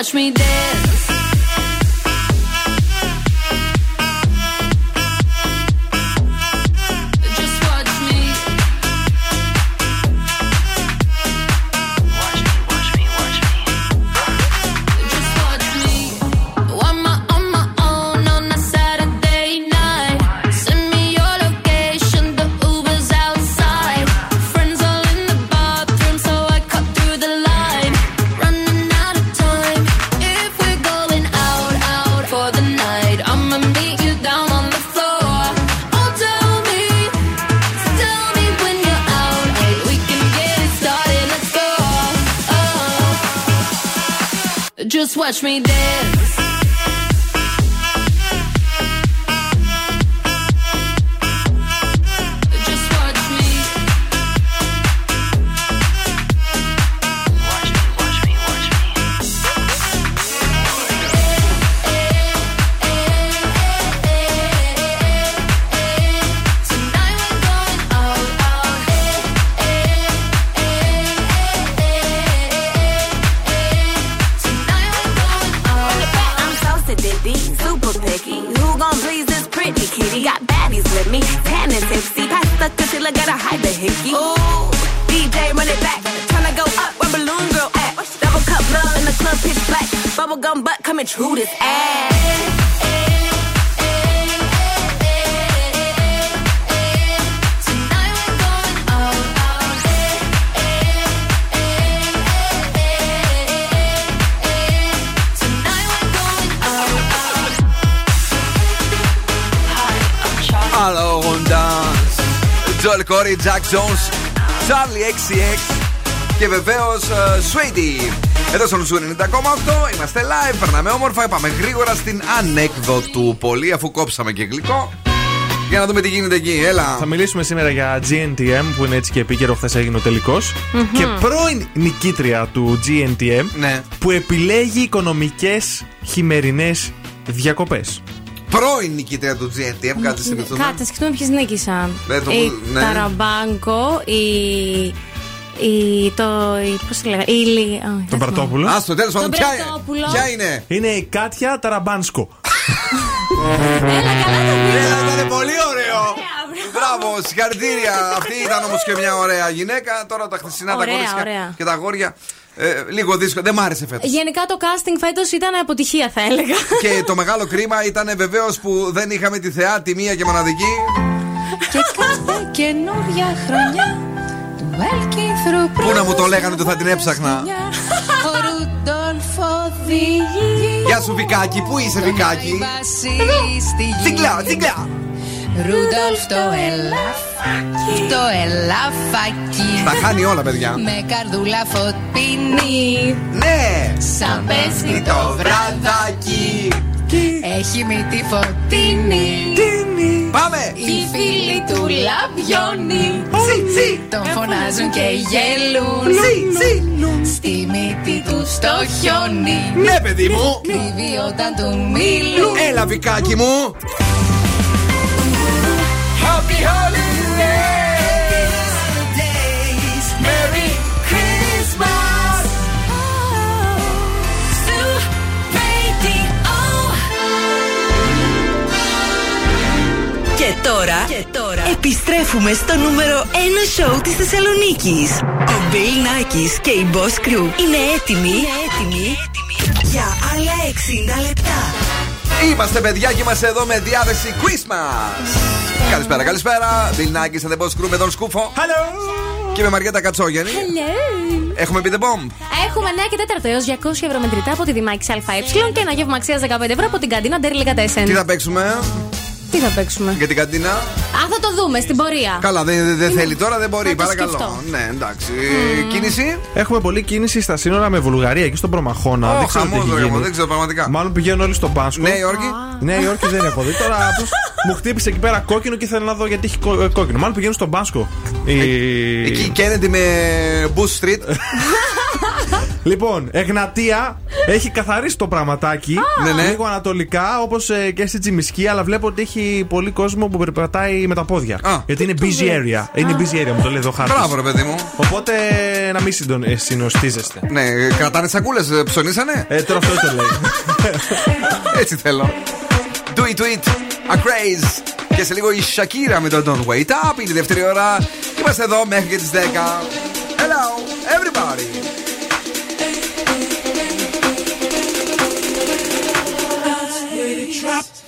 Watch me dance. me down. Jones, Charlie XCX και βεβαίως Sweetie. Εδώ στο Νουσού 90,8 είμαστε live, περνάμε όμορφα. Πάμε γρήγορα στην ανέκδοτου πολύ, αφού κόψαμε και γλυκό. Για να δούμε τι γίνεται εκεί, έλα. Θα μιλήσουμε σήμερα για GNTM που είναι έτσι και επίκαιρο. Χθες έγινε ο τελικο Μμμ. Και πρώην νικήτρια του GNTM Ναι. που επιλέγει οικονομικές χειμερινές διακοπές. Πρώην νικήτρια του GNTM, κάτσε θυμηθούμε. Κάτσε, σκεφτούμε ποιες νίκησαν. Ναι, το- η ναι. Ταραμπάνκο, η. η το. Η, πώς τη λέγανε, η Λι- α, δεν Τον Παρτόπουλο. Α, στο τέλος πάντων, Τον ποια, Πρατόπουλο. ποια είναι; Είναι η Κάτια Ταραμπάνσκο. Έλα, ήταν πολύ ωραίο. Μπράβο, συγχαρητήρια. Αυτή ήταν όμως και μια ωραία γυναίκα. Τώρα τα χθεσινά τα Ωραία, κορίτσια ωραία. και τα αγόρια. Ε, λίγο δύσκολο. Δεν μ' άρεσε φέτος. Γενικά το casting φέτος ήταν αποτυχία, θα έλεγα. και το μεγάλο κρίμα ήταν βεβαίως που δεν είχαμε τη θεά τη μία και μοναδική. Και κάθε καινούργια χρονιά του Έλκυθρου Πού να μου το λέγανε ότι θα την έψαχνα; Ο Ρούντολφ οδηγεί Γεια σου, Βικάκι, πού είσαι, Βικάκι. Βασίλη στη γη Τσιγκλά, τσιγκλά. Ρούντολφ το ελαφάκι Το ελαφάκι Τα χάνει όλα, παιδιά. Με καρδούλα φωτεινή. Ναι. Σαν πέστη το βραδάκι. Έχει μύτη φωτεινή. Πάμε. Οι φίλοι του λαμπιώνει Τον φωνάζουν και γελούν. Στη μύτη τους στο χιόνι. Ναι, παιδί μου. Κρύβει όταν του μιλούν. Έλα, Βικάκι μου. Happy holidays Merry Christmas To radio Και τώρα, και τώρα επιστρέφουμε στο νούμερο 1 σοου της Θεσσαλονίκης. Ο Bill Nackis και η Boss Crew είναι έτοιμοι, είναι έτοιμοι για άλλα 60 λεπτά. Είμαστε παιδιά και είμαστε εδώ με διάθεση Christmas. Καλησπέρα, καλησπέρα. Bill Nackis and the Boss Crew με τον Σκούφο. Hello. Και με Μαριέτα Κατσόγεννη. Hello. Έχουμε πει the bomb. Έχουμε 9 και 4 έως 200 ευρώ μετρητά από τη Δημάκη ΑΕ και ένα γεύμα αξίας 15 ευρώ από την καντίνα Ντέρλι Κατέσεν. Τι θα παίξουμε; Τι θα παίξουμε; για την καντίνα. Α, θα το δούμε στην πορεία. Καλά, δεν δεν- δεν θέλει τώρα, δεν μπορεί. Θα το Παρακαλώ. σκεφτώ. Ναι, εντάξει. Κίνηση; Έχουμε πολλή κίνηση στα σύνορα με Βουλγαρία εκεί στον Προμαχώνα. Ω, δεν ξέρω τι χαμός, έχει ρε, γίνει. δεν ξέρω πραγματικά. Μάλλον πηγαίνουν όλοι στον Πάσκο. Νέα Υόρκη; Νέα Υόρκη δεν έχω δει. Τώρα πώς μου χτύπησε εκεί πέρα κόκκινο και ήθελα να δω γιατί έχει κό- ε, κόκκινο. Μάλλον πηγαίνουν στον Πάσκο. Η- Εκεί η Kennedy με Bush Street. Λοιπόν, Εγνατία έχει καθαρίσει το πραγματάκι. Ναι, ναι. Λίγο ανατολικά, όπως και στη Τσιμισκή, αλλά βλέπω ότι έχει πολύ κόσμο που περπατάει με τα πόδια. Γιατί είναι busy area. Είναι busy area, μου το λέει εδώ χάρτης. Μπράβο, ρε παιδί μου. Οπότε να μην συντον- ε, συνοστίζεστε. Ναι, κρατάνε σακούλες, ψωνίσανε; Ε, τώρα αυτό το λέει. Έτσι θέλω. Do it, do it. A craze. Και σε λίγο η Shakira με το Don't Wait Up. Είναι η δεύτερη ώρα. Είμαστε εδώ μέχρι και τις 10. Hello, everybody.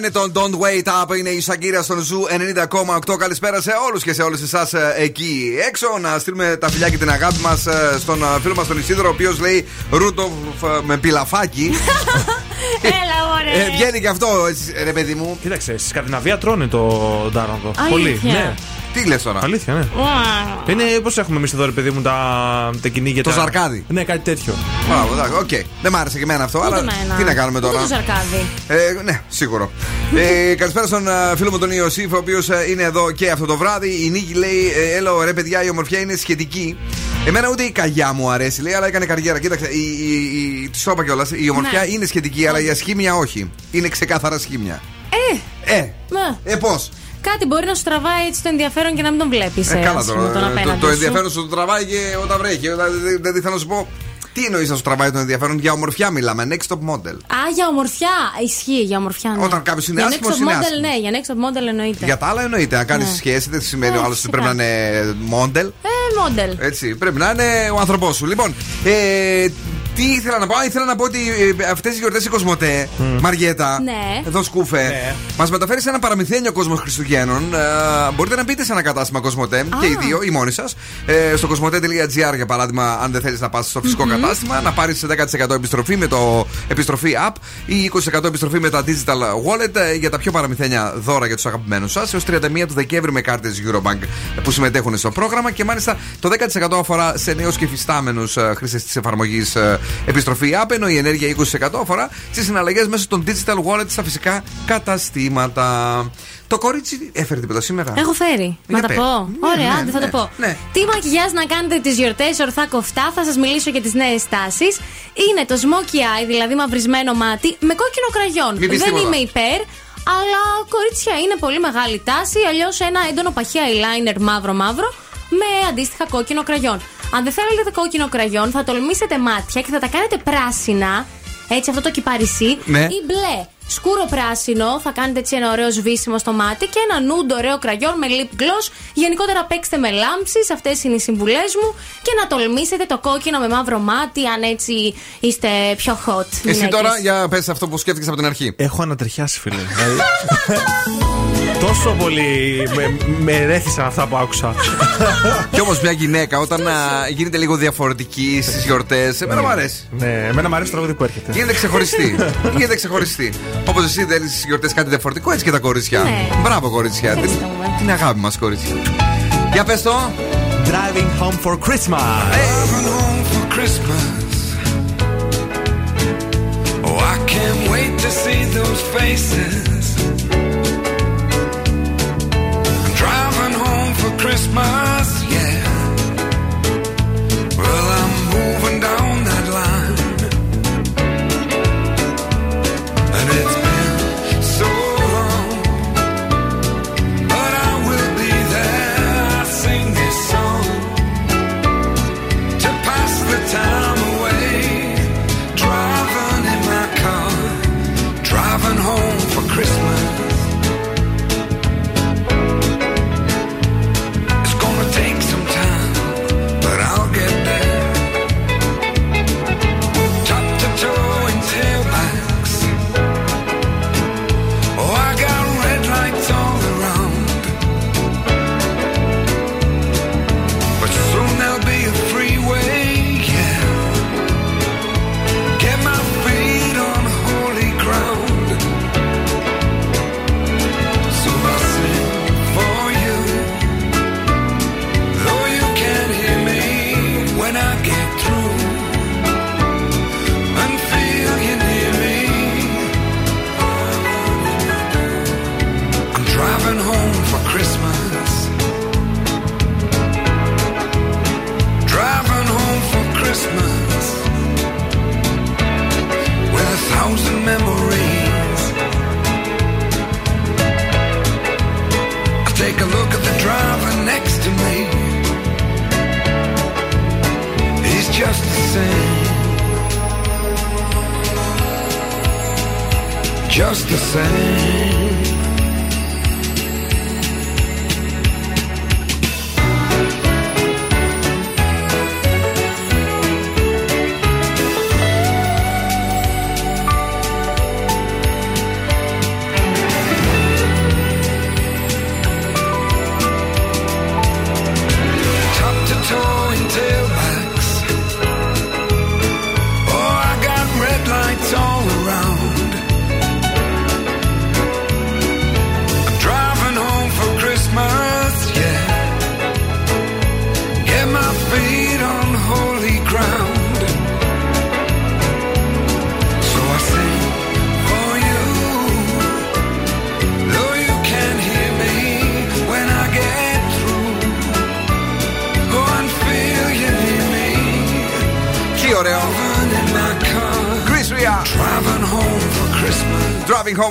Είναι πολύ καλό, είναι το Don't Wait Up, είναι η Σακίρα στον Zoo 90,8. Καλησπέρα σε όλους και σε όλες εσάς εκεί έξω. Να στείλουμε τα φιλιά και την αγάπη μας στον ε, φίλο μας τον Ισίδωρο, ο οποίος λέει Ρούντολφ ε, με πιλαφάκι. Έλα, ωραία. Ε, βγαίνει και αυτό, έτσι, ρε παιδί μου. Κοίταξε, στη Σκανδιναβία τρώνε τον τάρανδο. Αλήθεια. Πολύ. Ναι. Τι λες τώρα; Αλήθεια, ναι. Wow. Είναι πώς έχουμε εμείς εδώ, ρε παιδί μου, τα, τα κυνήγια. Το τα- ζαρκάδι. Ναι, κάτι τέτοιο. Μπράβο, εντάξει, οκ. Δεν μ' άρεσε και εμένα αυτό, Ούτε αλλά εμένα. τι να κάνουμε Ούτε τώρα; το ζαρκάδι. Ε, ναι, σίγουρο. ε, καλησπέρα στον ε, φίλο μου τον Ιωσήφ, ο οποίος είναι εδώ και αυτό το βράδυ. Η Νίκη λέει: ε, Έλα, ρε παιδιά, η ομορφιά είναι σχετική. Εμένα ούτε η καγιά μου αρέσει, λέει, αλλά έκανε καριέρα. Κοίταξε, η, η, η, τη το είπα κιόλας. Η ομορφιά Ναι. είναι σχετική, αλλά η ασχήμια όχι. Είναι ξεκάθαρα σχήμια. Ε, Ε, μα, ε, πώς; Κάτι μπορεί να σου τραβάει έτσι το ενδιαφέρον και να μην τον βλέπεις. Ε, καλά τώρα. Το, το ενδιαφέρον σου το τραβάει και όταν βρέχει. Δηλαδή, Δηλαδή θέλω να σου πω. Τι εννοείς να σου τραβάει το ενδιαφέρον για ομορφιά μιλάμε. Next top model. Α, για ομορφιά. Ισχύει για ομορφιά. Ναι. Όταν κάποιος είναι για άσχημος, next top είναι model, άσχημος. ναι, για next top model εννοείται. Για τα άλλα εννοείται. Αν κάνεις Ναι. σχέση δεν σημαίνει ο Ε, άλλος ότι φυσικά. πρέπει να είναι model. Ε, model. Έτσι, πρέπει να είναι ο άνθρωπός σου. Λοιπόν, ε, τι ήθελα να πω, Α, ήθελα να πω ότι αυτές οι γιορτές η Κοσμοτέ, Μαριέτα, Ναι. εδώ σκούφε, Ναι. μας μεταφέρεις σε ένα παραμυθένιο κόσμο Χριστουγέννων. Ε, μπορείτε να μπείτε σε ένα κατάστημα Κοσμοτέ και οι δύο, οι μόνοι σας, ε, στο κοσμοτέ.gr για παράδειγμα, αν δεν θέλεις να πας στο φυσικο κατάστημα, να πάρεις 10% επιστροφή με το επιστροφή app ή 20% επιστροφή με τα digital wallet ε, για τα πιο παραμυθένια δώρα για τους αγαπημένους σας έως 31 του Δεκέμβρη με κάρτες Eurobank που συμμετέχουν στο πρόγραμμα και μάλιστα το 10% αφορά σε νέους και φυστάμενους χρήστες της εφαρμογής επιστροφή app, ενώ η ενέργεια 20% αφορά στις συναλλαγές μέσω των digital wallet στα φυσικά καταστήματα. Το κορίτσι έφερε τίποτα σήμερα; Έχω φέρει. Για Να τα πες. πω. Ναι, Ωραία, ναι, άντε θα ναι, το πω. ναι. Τι μακιγιάζ να κάνετε τις γιορτές ορθά κοφτά, θα σας μιλήσω για τις νέες τάσεις. Είναι το smokey eye, δηλαδή μαυρισμένο μάτι, με κόκκινο κραγιόν. Μην πεις Δεν τίποτα. είμαι υπέρ, αλλά κορίτσια είναι πολύ μεγάλη τάση. Αλλιώς ένα έντονο παχύ eyeliner μαύρο-μαύρο με αντίστοιχα κόκκινο κραγιόν. Αν δεν θέλετε το κόκκινο κραγιόν, θα τολμήσετε μάτια και θα τα κάνετε πράσινα. Έτσι, αυτό το κυπαρισί. Ναι. Ή μπλε. Σκούρο πράσινο, θα κάνετε έτσι ένα ωραίο σβήσιμο στο μάτι και ένα νούντο ωραίο κραγιόν με lip gloss. Γενικότερα παίξτε με λάμψεις, αυτές είναι οι συμβουλές μου. Και να τολμήσετε το κόκκινο με μαύρο μάτι, αν έτσι είστε πιο hot. Εσύ γυναίκες. τώρα για πες αυτό που σκέφτηκες από την αρχή. Έχω ανατριχιάσει, φίλε. Δηλαδή, Τόσο πολύ με, με ρέθησαν αυτά που άκουσα. Κι όμως μια γυναίκα όταν α, γίνεται λίγο διαφορετική στις γιορτές, εμένα μου αρέσει. ναι, εμένα μου αρέσει το τραγούδι που έρχεται. Γίνεται ξεχωριστή. Γίνεται ξεχωριστή. Όπως εσύ θέλει στις γιορτές κάτι διαφορετικό, έτσι και τα κορίτσια. Ναι. Μπράβο, κορίτσια. Την, Ευχαριστούμε. την αγάπη μας, κορίτσια. Για πες το. Driving home for Christmas. Driving home for Christmas. to see those faces. Christmas,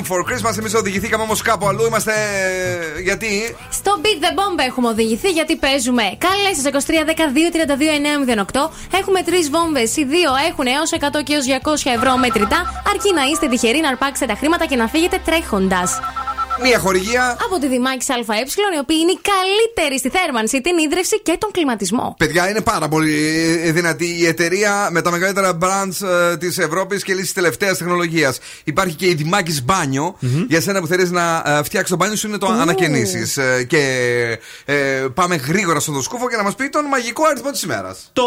for Christmas. Εμείς οδηγηθήκαμε όμως κάπου αλλού. Είμαστε. ε, Γιατί; Στο Beat the Bomb έχουμε οδηγηθεί γιατί παίζουμε. Καλέ στι 23 10 2 32 908. Έχουμε τρεις βόμβες. Οι δύο έχουν έως 100 και έως 200 ευρώ μετρητά. Αρκεί να είστε τυχεροί να αρπάξετε τα χρήματα και να φύγετε τρέχοντας. Μία χορηγία. Από τη Δημάκη ΑΕ, οι οποίοι είναι οι καλύτεροι στη θέρμανση, την ίδρυυση και τον κλιματισμό. Παιδιά, είναι πάρα πολύ ε, δυνατή η εταιρεία με τα μεγαλύτερα brands ε, της Ευρώπης και λύσει τελευταίας τεχνολογίας. Υπάρχει και η Δημάκης Μπάνιο. Για σένα που θέλεις να ε, φτιάξεις το μπάνιο σου είναι το ανακαινήσεις. και ε, πάμε γρήγορα στον σκούφο και να μας πει τον μαγικό αριθμό της ημέρας. Το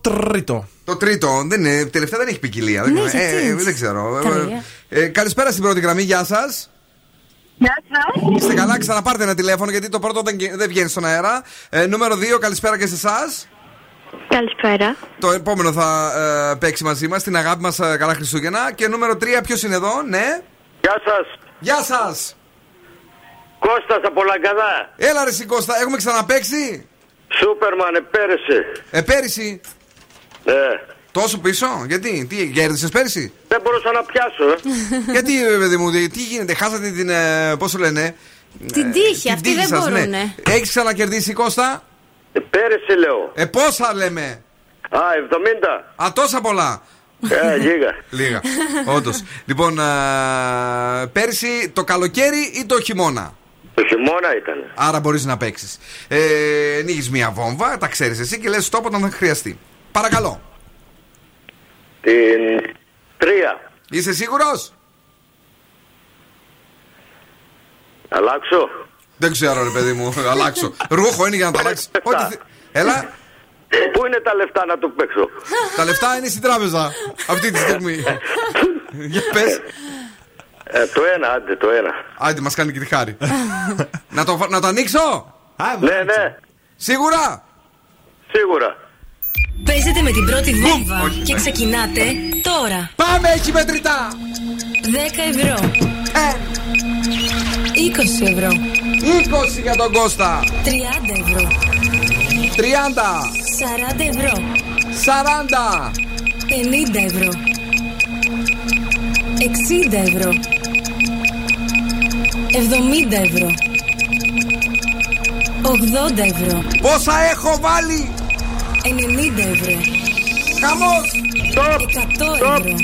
τρίτο. Το τρίτο, δεν είναι, τελευταία δεν έχει ποικιλία. δεν, Ναι, ξέρω. γιατί έτσι. δεν ξέρω. Τρία. Ε, ε, καλησπέρα στην πρώτη γραμμή, γεια σας. Γεια σας. Είστε καλά, ξαναπάρτε ένα τηλέφωνο γιατί το πρώτο δεν, δεν βγαίνει στον αέρα. Ε, νούμερο 2, καλησπέρα και σε εσάς. Καλησπέρα. Το επόμενο θα ε, παίξει μαζί μας, την αγάπη μας, καλά Χριστούγεννα. Και νούμερο 3, ποιος είναι εδώ, ναι. Γεια σας. Γεια σας. Κώστας από Λαγκαδά. Έλα ρε Κώστα, έχουμε ξαναπέξει. Σούπερμαν, πέρασε. Ε, πέρυσι. Ναι. Τόσο πίσω, γιατί, τι, κέρδισε πέρυσι. Δεν μπορούσα να πιάσω, ε. γιατί, ε, παιδί μου, τι τι γίνεται, χάσατε την. Ε, Πώς το λένε. Την τύχη, αυτοί δεν μπορούνε. Έχεις ξανακερδίσει Κώστα; Ε, πέρασε, λέω. Ε, πόσα λέμε; Α, 70. Α, τόσα πολλά. Ε, λίγα. Λίγα. Όντως. λοιπόν, α, πέρυσι το καλοκαίρι ή το χειμώνα; Το χειμώνα ήταν. Άρα μπορείς να παίξεις. Ε, ανοίγεις μία βόμβα, τα ξέρεις εσύ και λες stop όταν θα χρειαστεί. Παρακαλώ. Την τρία. Είσαι σίγουρος; Αλλάξω. Δεν ξέρω, ρε παιδί μου, αλλάξω. Ρούχο είναι για να το αλλάξεις. Ό,τι θε- Έλα. Πού είναι τα λεφτά να το παίξω; Τα λεφτά είναι στην τράπεζα αυτή τη στιγμή. Για πες. Ε, το ένα, άντε, το ένα. Άντε, μας κάνει και τη χάρη. να, το, να το ανοίξω; Ναι, ναι. Σίγουρα; Σίγουρα. Παίζετε με την πρώτη βόμβα και ξεκινάτε τώρα. Πάμε, έχει μετρητά. 10 ευρώ. 20 ευρώ. 20 για τον Κώστα. 30 ευρώ. 30. 40 ευρώ. 40. 50 ευρώ. 60 ευρώ. 70 ευρώ. 80 ευρώ. Πόσα έχω βάλει; 90 ευρώ. Χαμός. 100 ευρώ.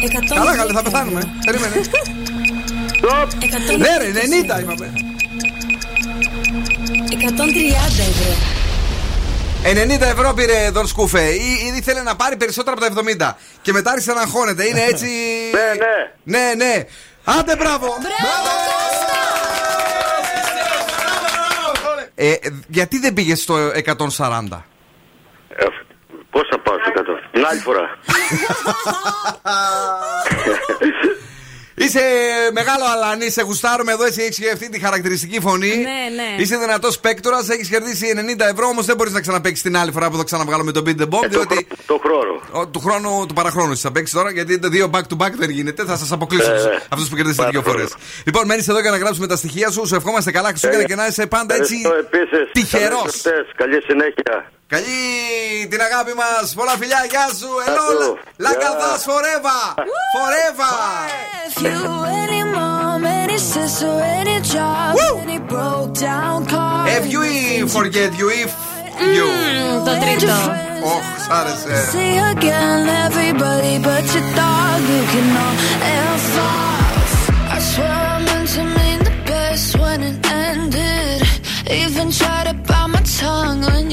110 Καλά, καλά, θα πεθάνουμε. Περίμενε. Ναι, ρε, 90 είπαμε. 130 ευρώ. 90 ευρώ πήρε Δον Σκούφε. Ή, ή ήθελε να πάρει περισσότερα από τα 70. Και μετά άρχισε να αγχώνεται. Είναι έτσι. Ναι, ναι. Ναι, ναι. Άντε, μπράβο. Ε, γιατί δεν πήγες στο 140. Ε, Πώς θα πάω στο 100. Την άλλη φορά. Είσαι μεγάλο αλανί, σε γουστάρουμε εδώ, εσύ έχεις αυτή τη χαρακτηριστική φωνή. Ναι, ναι. Είσαι δυνατός παίκτορας, έχεις κερδίσει 90 ευρώ, όμως δεν μπορείς να ξαναπέξει την άλλη φορά που θα ξαναβγάλουμε τον Beat the Bomb. διότι Το χρόνο. ο, του χρόνου, του παραχρόνου θα παίξεις τώρα, γιατί τα δύο back to back δεν γίνεται. Θα σας αποκλείσω Ε, ε. αυτούς που κερδίσετε δύο φορές. Παραχρόνου. Λοιπόν, μένεις εδώ για να γράψουμε τα στοιχεία σου. Σου ευχόμαστε καλά Χριστούγεννα Ε, και να είσαι πάντα έτσι Ευχαριστώ επίσης. τυχερός. Καλές γιορτές. Καλή συνέχεια. Καλή την αγάπη μα. Πολλά φιλιά, γεια σου. Ελό, σου. λαγκαδά forever. Forever. If you any mom, any sister, any job, any broke down car. If you forget you if you. Το τρίτο. Ωχ, σ' άρεσε. See again, everybody but your dog, you can all F off. I swear I meant to mean the best when it ended. Even tried to bite my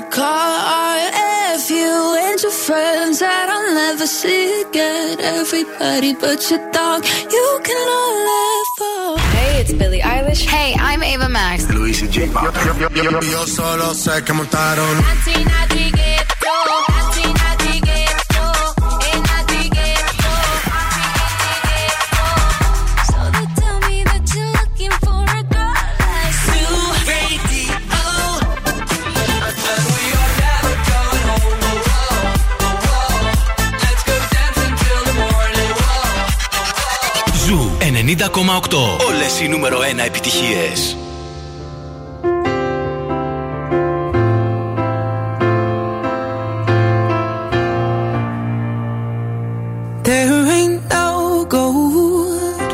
the things you call art. F you and your friends that I'll never see again. Everybody but your dog, you can all laugh off. Hey, it's Billie Eilish. Hey, I'm Ava Max. Luis y J Yo solo sé que montaron. Όλες οι νούμερο 1 επιτυχίες. There ain't no gold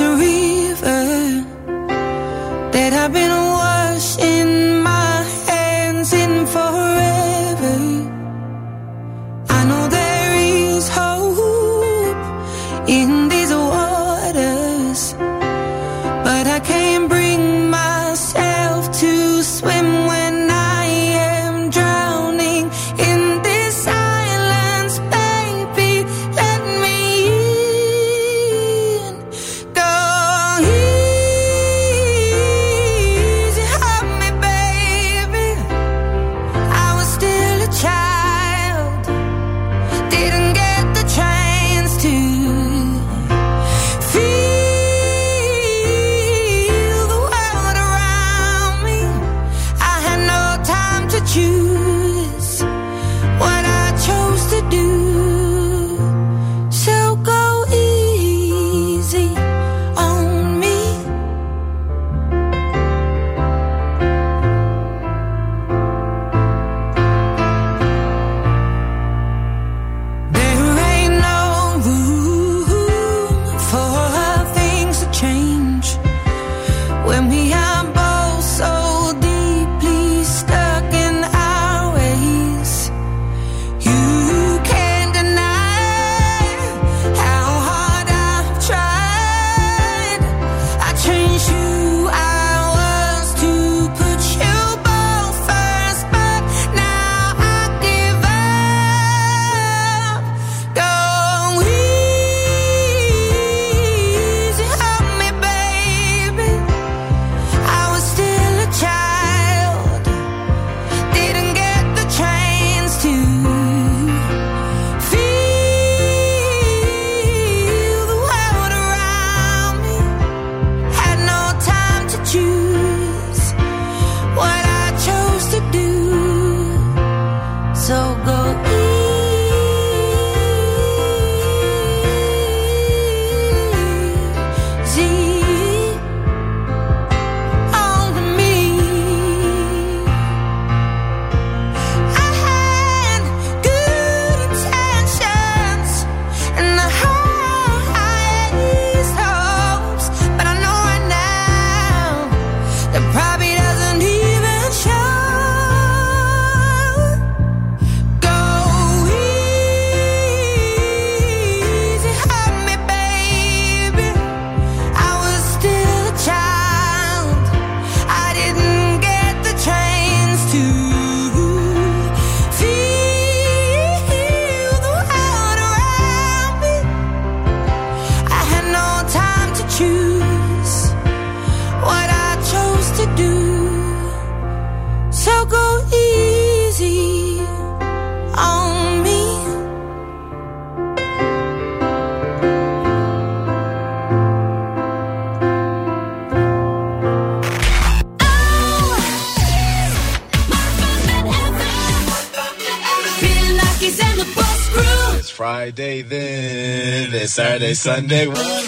a river Sunday, Sunday.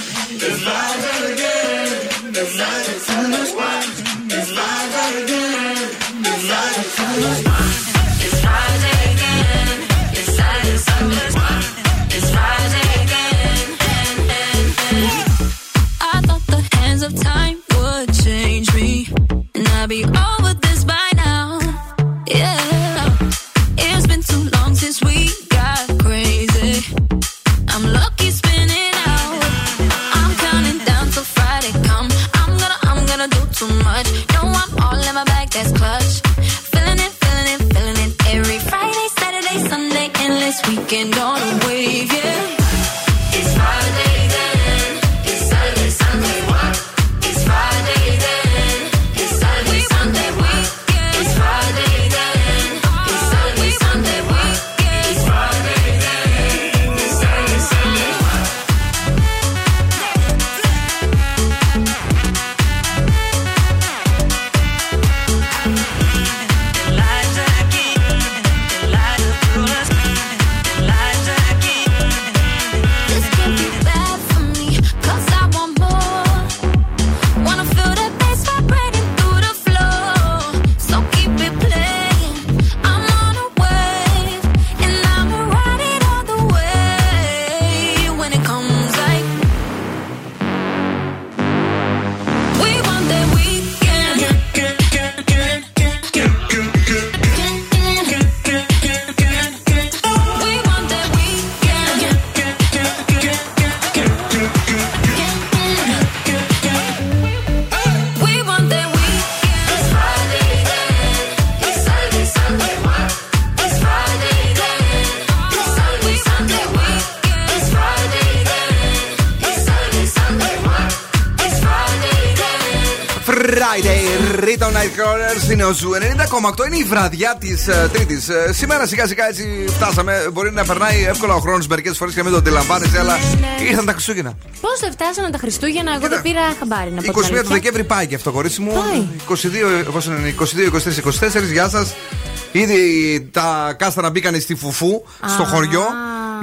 wave, yeah. Zoo 90,8. Είναι η βραδιά της Τρίτης. Σήμερα σιγά σιγά έτσι φτάσαμε. Μπορεί να περνάει εύκολα ο χρόνος μερικές φορές και να μην το αντιλαμβάνεσαι, αλλά ήρθαν τα Χριστούγεννα. Πώς δεν φτάσανε τα Χριστούγεννα, εγώ δεν πήρα χαμπάρι να πω. την 21 του αλήθεια. Δεκέμβρη πάει και αυτό, κορίτσι μου. Πάει. 22, πώς είναι, 22, 23, 24, γεια σας. Ήδη τα κάστανα μπήκανε στη Φουφού, στο Α. χωριό.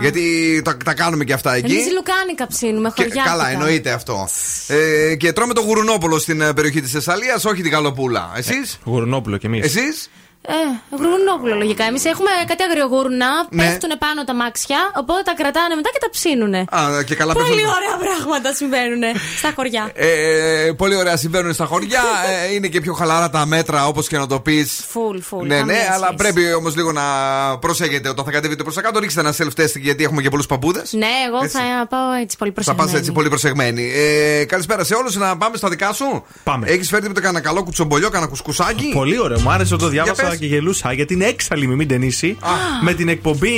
Γιατί τα, τα κάνουμε και αυτά εκεί. Εμείς λουκάνικα ψήνουμε, Και- χωριά. καλά, εννοείται αυτό. Ε, και τρώμε το γουρουνόπουλο στην ε, περιοχή της Θεσσαλίας, όχι την καλοπούλα. Εσείς; Γουρνόπουλο κι εμείς. Εσείς; Ε, γουρνόπουλο λογικά. Εμείς έχουμε κάτι αγριογούρνα, Ναι. πέφτουν πάνω τα μάξια, οπότε τα κρατάνε μετά και τα ψήνουνε. Α, και καλά Πολύ πέφτουν. ωραία πράγματα συμβαίνουν στα χωριά. Ε, πολύ ωραία συμβαίνουν στα χωριά. ε, είναι και πιο χαλαρά τα μέτρα, όπως και να το πεις. Φουλ, φουλ. Ναι, ναι, καμία αλλά σχέση. πρέπει όμως λίγο να προσέχετε όταν θα κατέβετε προς τα κάτω. Ρίξτε ένα self-testing γιατί έχουμε και πολλούς παππούδες. Ναι, εγώ Έτσι. θα πάω έτσι πολύ Θα προσεκτικά. πας έτσι πολύ προσεγμένοι. Ε, καλησπέρα σε όλους. Να πάμε στα δικά σου. Πάμε. Έχεις φέρει τίποτα κανένα καλό κουτσομπολιό, κανένα κουσκουσάκι; Πολύ ωραίο, μου άρεσε όταν το Για διάβασα πες. και γελούσα γιατί είναι έξαλλη η Μιμή Ντενίση. Με την εκπομπή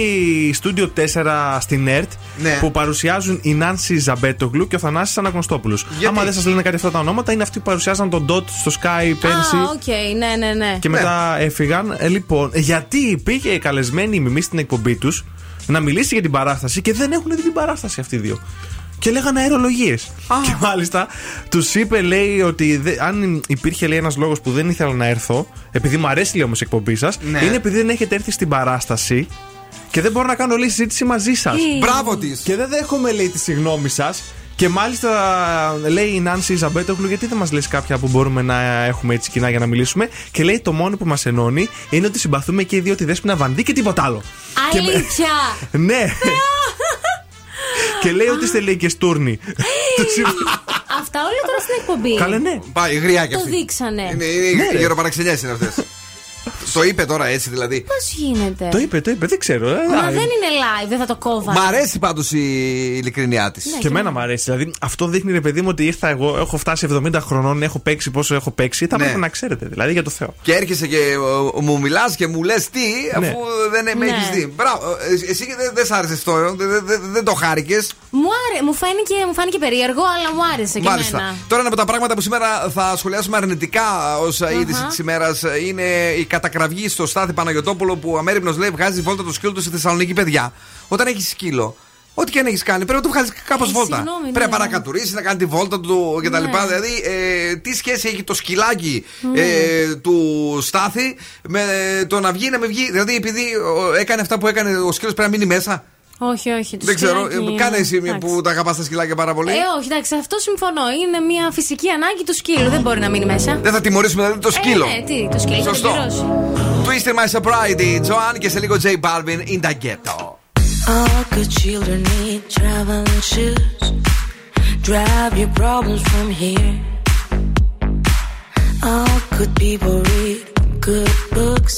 Studio 4 στην ΕΡΤ Ναι. που παρουσιάζουν η Νάνση Ζαμπέτογλου και ο Θανάσης Αναγνωστόπουλος. Άμα δεν σας λένε κάτι αυτά τα ονόματα, είναι αυτοί που παρουσιάζαν τον Dot στο ΣΚΑΪ πέρσι. Α, οκ, ναι, ναι, ναι. Και μετά έφυγαν. Ε, λοιπόν, γιατί πήγε καλεσμένη η Μιμή στην εκπομπή τους να μιλήσει για την παράσταση και δεν έχουν δει την παράσταση αυτοί οι δύο; Και λέγανε αερολογίες. Και μάλιστα τους είπε, λέει, ότι δε- αν υπήρχε λέει, ένας λόγος που δεν ήθελα να έρθω, επειδή μου αρέσει λέει, όμως η εκπομπή σας, Ναι. είναι επειδή δεν έχετε έρθει στην παράσταση και δεν μπορώ να κάνω λέει συζήτηση μαζί σας. Τι. Μπράβο της. Και δεν δέχομαι, λέει, τη συγγνώμη σας. Και μάλιστα λέει η Νάνση Ζαμπέτογλου, γιατί δεν μας λες κάποια που μπορούμε να έχουμε έτσι κοινά για να μιλήσουμε; Και λέει το μόνο που μας ενώνει είναι ότι συμπαθούμε και οι δύο τη Δέσποινα Βανδί και τίποτα άλλο. Και με- Αλήθεια! ναι. Και λέει ότι είστε λέει και στούρνοι. Το συμπ- Αυτά όλα τώρα στην εκπομπή. Καλέ, ναι. Πάει, γριά κι Το αυτή. δείξανε. Είναι, είναι Ναι, ρε. γεροπαραξενιέ είναι αυτές. Το είπε τώρα έτσι δηλαδή. Πώς γίνεται; Το είπε, το είπε, δεν ξέρω. ε, Μα α, δεν είναι live, δεν θα το κόβα. Μ' αρέσει πάντως η ειλικρινιά της. Και εμένα μου αρέσει. Δηλαδή, αυτό δείχνει ρε παιδί μου ότι ήρθα εγώ, έχω φτάσει 70 χρονών, έχω παίξει πόσο έχω παίξει. Θα Ναι. πρέπει να ξέρετε, δηλαδή για το Θεό. Και έρχεσαι και ε, μου μιλάς και μου λες τι, Ναι. αφού δεν με Ναι. έχει δει. Μπράβο. ε, Εσύ δεν δεν σ' άρεσε αυτό, ε, δεν- δεν- δεν- δεν το χάρηκες. Μου, άρε, μου, φάνηκε, μου φάνηκε περίεργο, αλλά μου άρεσε και Μάλιστα. εμένα. Τώρα ένα από τα πράγματα που σήμερα θα σχολιάσουμε αρνητικά ως είδηση της ημέρας είναι η κατακραυγή στο Στάθη Παναγιοτόπουλο που αμέριμνος λέει βγάζει βόλτα το σκύλο του στη Θεσσαλονίκη, παιδιά. Όταν έχεις σκύλο, ό,τι και αν έχεις κάνει, πρέπει να το βγάλεις κάπως Ε, βόλτα. συγγνώμη, ναι. πρέπει να παρακατουρίσει, να κάνει τη βόλτα του κτλ. Ναι. Δηλαδή, ε, τι σχέση έχει το σκυλάκι ε, του Στάθη με το να βγει ή να μην βγει. Δηλαδή, επειδή ο, έκανε αυτά που έκανε ο σκύλος, πρέπει να μείνει μέσα. Όχι, όχι. το Δεν ξέρω. σκυλάκι ε, Κάνε εσύ είναι- που τα αγαπάς τα σκυλάκια πάρα πολύ. Ε, όχι, εντάξει, αυτό συμφωνώ. Είναι μια φυσική ανάγκη του σκύλου. Δεν μπορεί να μείνει μέσα. Δεν θα τιμωρήσουμε δηλαδή το σκύλο. Ε, ναι, τι, το σκύλο θα Σωστό. πληρώσει. Twisted My Sobriety, Joanne και σε λίγο J Balvin in the ghetto. All good children need traveling shoes. Drive your problems from here. All good people read good books.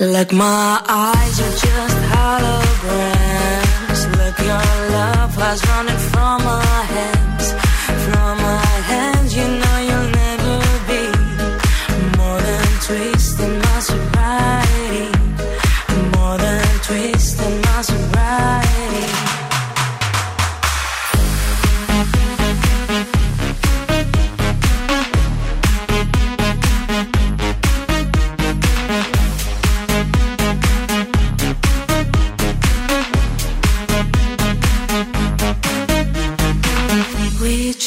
Like my eyes are just holograms. Look, your love was running from my hands,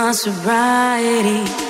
my sobriety.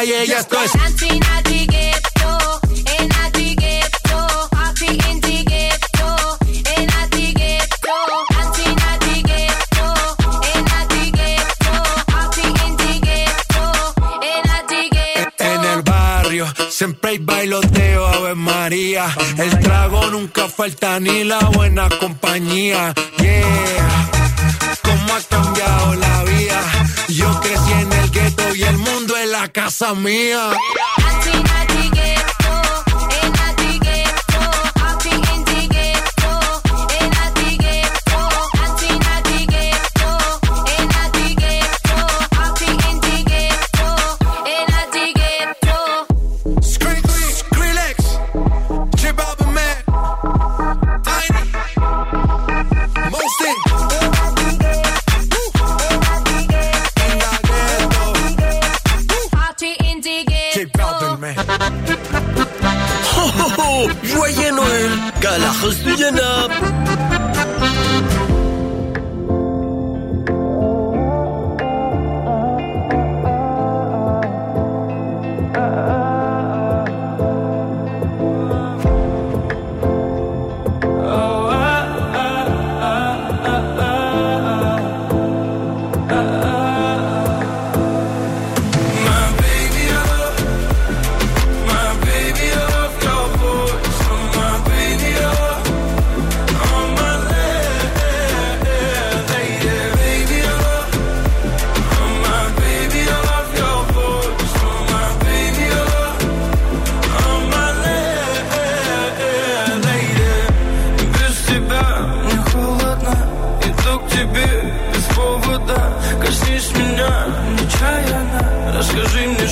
calle ya estoy. Siempre hay bailoteo, Ave María. El trago nunca falta ni la buena compañía mía.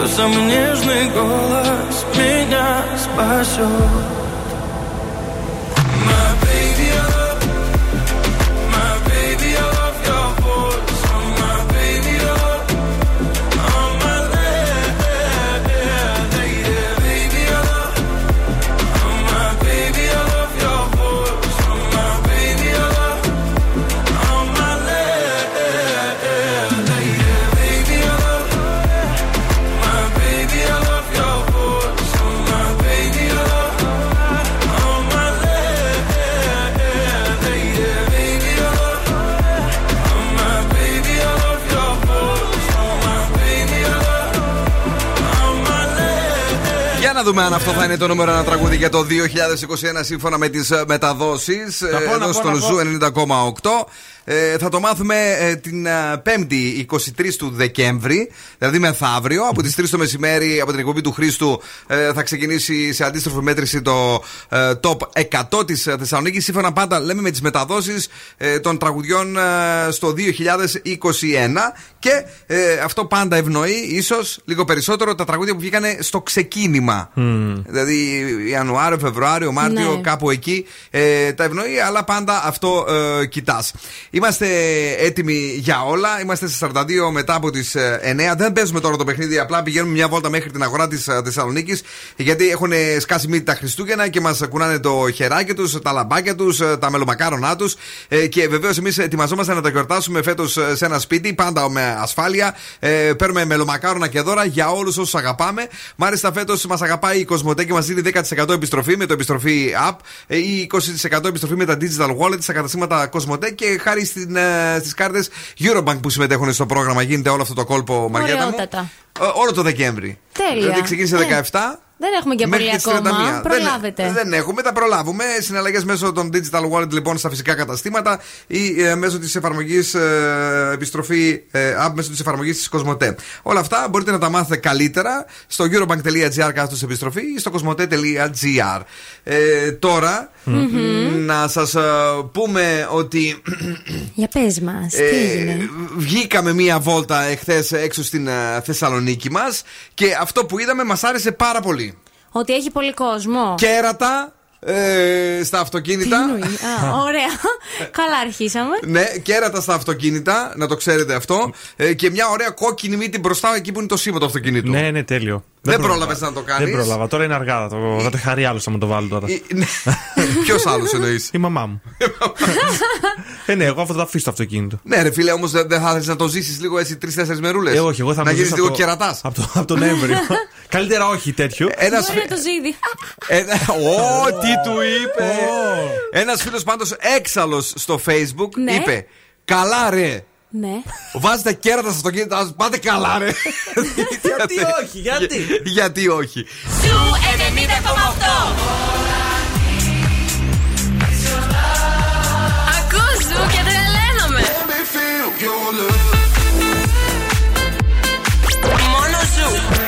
Твой сам нежный голос меня спасет. Δούμε αν αυτό θα είναι το νούμερο ένα τραγούδι για το 2021 σύμφωνα με τις μεταδόσεις. Να πω, να Εδώ πω, στον να πω. Zoo 90,8. Ε, θα το μάθουμε ε, την ε, 5η 23 του Δεκέμβρη, δηλαδή μεθαύριο. Από τις 3 το μεσημέρι, από την εκπομπή του Χρήστου, ε, θα ξεκινήσει σε αντίστροφη μέτρηση το ε, top 100 της Θεσσαλονίκης. Σύμφωνα πάντα, λέμε, με τις μεταδόσεις των τραγουδιών ε, στο 2021. Και ε, αυτό πάντα ευνοεί, ίσως λίγο περισσότερο, τα τραγούδια που βγήκανε στο ξεκίνημα. Δηλαδή Ιανουάριο, Φεβρουάριο, Μάρτιο, Ναι. κάπου εκεί ε, τα ευνοεί, αλλά πάντα αυτό ε, κοιτάς. Είμαστε έτοιμοι για όλα. Είμαστε σε 42 μετά από τις 9. Δεν παίζουμε τώρα το παιχνίδι, απλά πηγαίνουμε μια βόλτα μέχρι την αγορά της Θεσσαλονίκης. Γιατί έχουν σκάσει μύτη τα Χριστούγεννα και μας κουνάνε το χεράκι τους, τα λαμπάκια τους, τα μελομακάρονά τους. Ε, και βεβαίως εμείς ετοιμαζόμαστε να τα γιορτάσουμε φέτος σε ένα σπίτι, πάντα με ασφάλεια. Ε, παίρνουμε μελομακάρονα και δώρα για όλους όσους αγαπάμε. Μάλιστα φέτος μας αγαπάει η Κοσμοτέ και μας δίνει 10% επιστροφή με το επιστροφή app ε, ή 20% επιστροφή με τα digital wallet στα καταστήματα Κοσμοτέ και χάρη στην, ε, στις κάρτες Eurobank που συμμετέχουν στο πρόγραμμα γίνεται όλο αυτό το κόλπο Μαριέτα μου. Ωραιότατα. Ε, όλο το Δεκέμβρη. Τέλεια. Δηλαδή ξεκίνησε Ναι. 17. Δεν έχουμε και Μέχρι πολύ τις 31. ακόμα. Δεν- Προλάβετε. Δεν, έχουμε, τα προλάβουμε. Συναλλαγές μέσω των digital wallet λοιπόν στα φυσικά καταστήματα ή ε, μέσω της εφαρμογής ε, επιστροφή ε, app μέσω της εφαρμογής της Κοσμοτέ. Όλα αυτά μπορείτε να τα μάθετε καλύτερα στο eurobank.gr κάθετος επιστροφή ή στο κοσμοτέ.gr. Ε, τώρα Μμμ. να σας πούμε ότι Για πες μας, τι ε, έγινε; βγήκαμε μία βόλτα εχθές έξω στην ε, Θεσσαλονίκη μας και αυτό που είδαμε μας άρεσε πάρα πολύ. Ότι έχει πολύ κόσμο. Κέρατα ε, στα Τι αυτοκίνητα. εννοείς; Α, ωραία. Καλά αρχίσαμε. Ναι, κέρατα στα αυτοκίνητα, να το ξέρετε αυτό. Ε, και μια ωραία κόκκινη μύτη μπροστά εκεί που είναι το σήμα του αυτοκίνητου. Ναι, ναι, τέλειο. Δεν πρόλαβα. πρόλαβες να το κάνεις. Δεν πρόλαβα. Τώρα είναι αργά. Θα το, θα το χαρεί άλλος να μου το βάλω τώρα. Ποιος άλλος εννοείς; Η μαμά μου. ε, ναι, εγώ αυτό το αφήσω το αυτοκίνητο. Ναι, ρε φίλε, όμως δεν δεν θα ήθελες να το ζήσεις λίγο έτσι τρει-τέσσερι μερούλες; Ε, όχι, εγώ θα Να το γίνεις ζήσω λίγο από το- κερατάς; Από το, από τον Νοέμβριο. Καλύτερα όχι τέτοιο. Ένας Μπορεί να το ζήδι. Ένα- Ω, τι του είπε! Ένας φίλος πάντως έξαλλος στο facebook Ναι. είπε Καλά ρε! Ναι. Βάζετε κέρατα στο αυτοκίνητο, ας πάτε καλά ρε! γιατί όχι, γιατί; γιατί όχι. Zoo 90,8. Ακούς Zoo και τρελαίνομαι. Μόνο Zoo.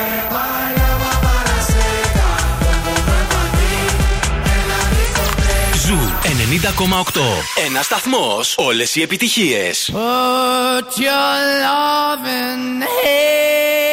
Ένας σταθμός. Όλες οι επιτυχίες. Put your loving hand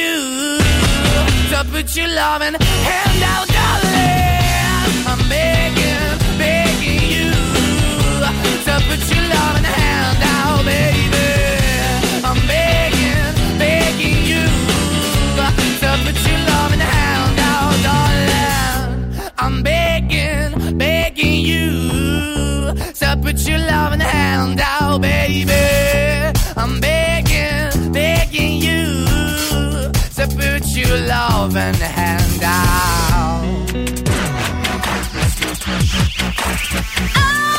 up with your loving hand out, darling. I'm begging, begging you to put your loving hand out, baby. I'm begging, begging you to put your loving hand out, darling. I'm begging, begging you to put your loving hand out, baby. I'm begging. you love and hand out. Oh.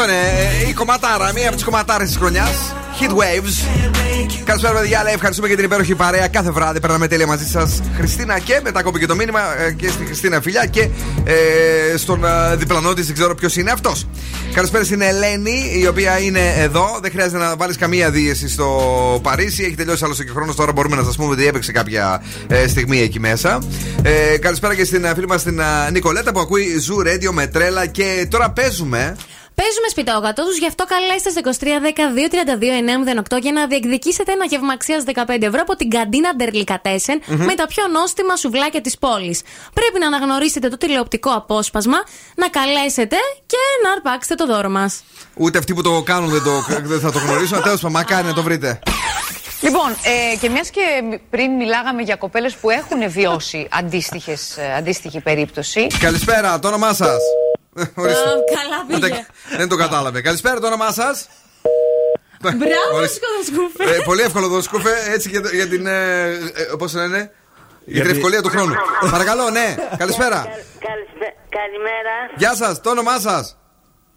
Αυτό είναι ε, ε, η κομματάρα, μία από τις κομματάρες της χρονιάς. Hit Waves. Καλησπέρα, παιδιά. Λέει, ευχαριστούμε για την υπέροχη παρέα. Κάθε βράδυ περνάμε τέλεια μαζί σας. Χριστίνα και μετά κόπηκε και το μήνυμα ε, και στη Χριστίνα Φιλιά και ε, στον ε, διπλανό τη. Δεν ξέρω ποιος είναι αυτός. Καλησπέρα στην Ελένη, η οποία είναι εδώ. Δεν χρειάζεται να βάλεις καμία δίεση στο Παρίσι. Έχει τελειώσει άλλο και χρόνος. Τώρα μπορούμε να σας πούμε ότι έπαιξε κάποια ε, στιγμή εκεί μέσα. Ε, καλησπέρα και στην φίλη μας την Νικολέτα που ακούει Zoo Radio με τρέλα και τώρα παίζουμε. Παίζουμε σπιτόγατο, γι' αυτό καλέστε στο 2310-232-908 για να διεκδικήσετε ένα γεύμα αξίας 15 ευρώ από την καντίνα Ντερλικατέσεν Μμμ. με τα πιο νόστιμα σουβλάκια της πόλης. Πρέπει να αναγνωρίσετε το τηλεοπτικό απόσπασμα, να καλέσετε και να αρπάξετε το δώρο μας. Ούτε αυτοί που το κάνουν δεν, το, δεν θα το γνωρίσουν. Τέλος πάντων, μακάρι να το βρείτε. Λοιπόν, ε, και μιας και πριν μιλάγαμε για κοπέλες που έχουν βιώσει αντίστοιχες, ε, αντίστοιχη περίπτωση. Καλησπέρα, το όνομά σας; Καλά πήγε. Δεν το κατάλαβε. Καλησπέρα, το όνομά σας; Μπράβο, Ορίστε. σκοτοσκούφε. Ε, πολύ εύκολο το σκούφε έτσι για, για την. Ε, ε, Πώς λένε, για την ευκολία του χρόνου. Παρακαλώ, ναι, καλησπέρα. Καλησπέ- Καλημέρα. Γεια σας, το όνομά σας;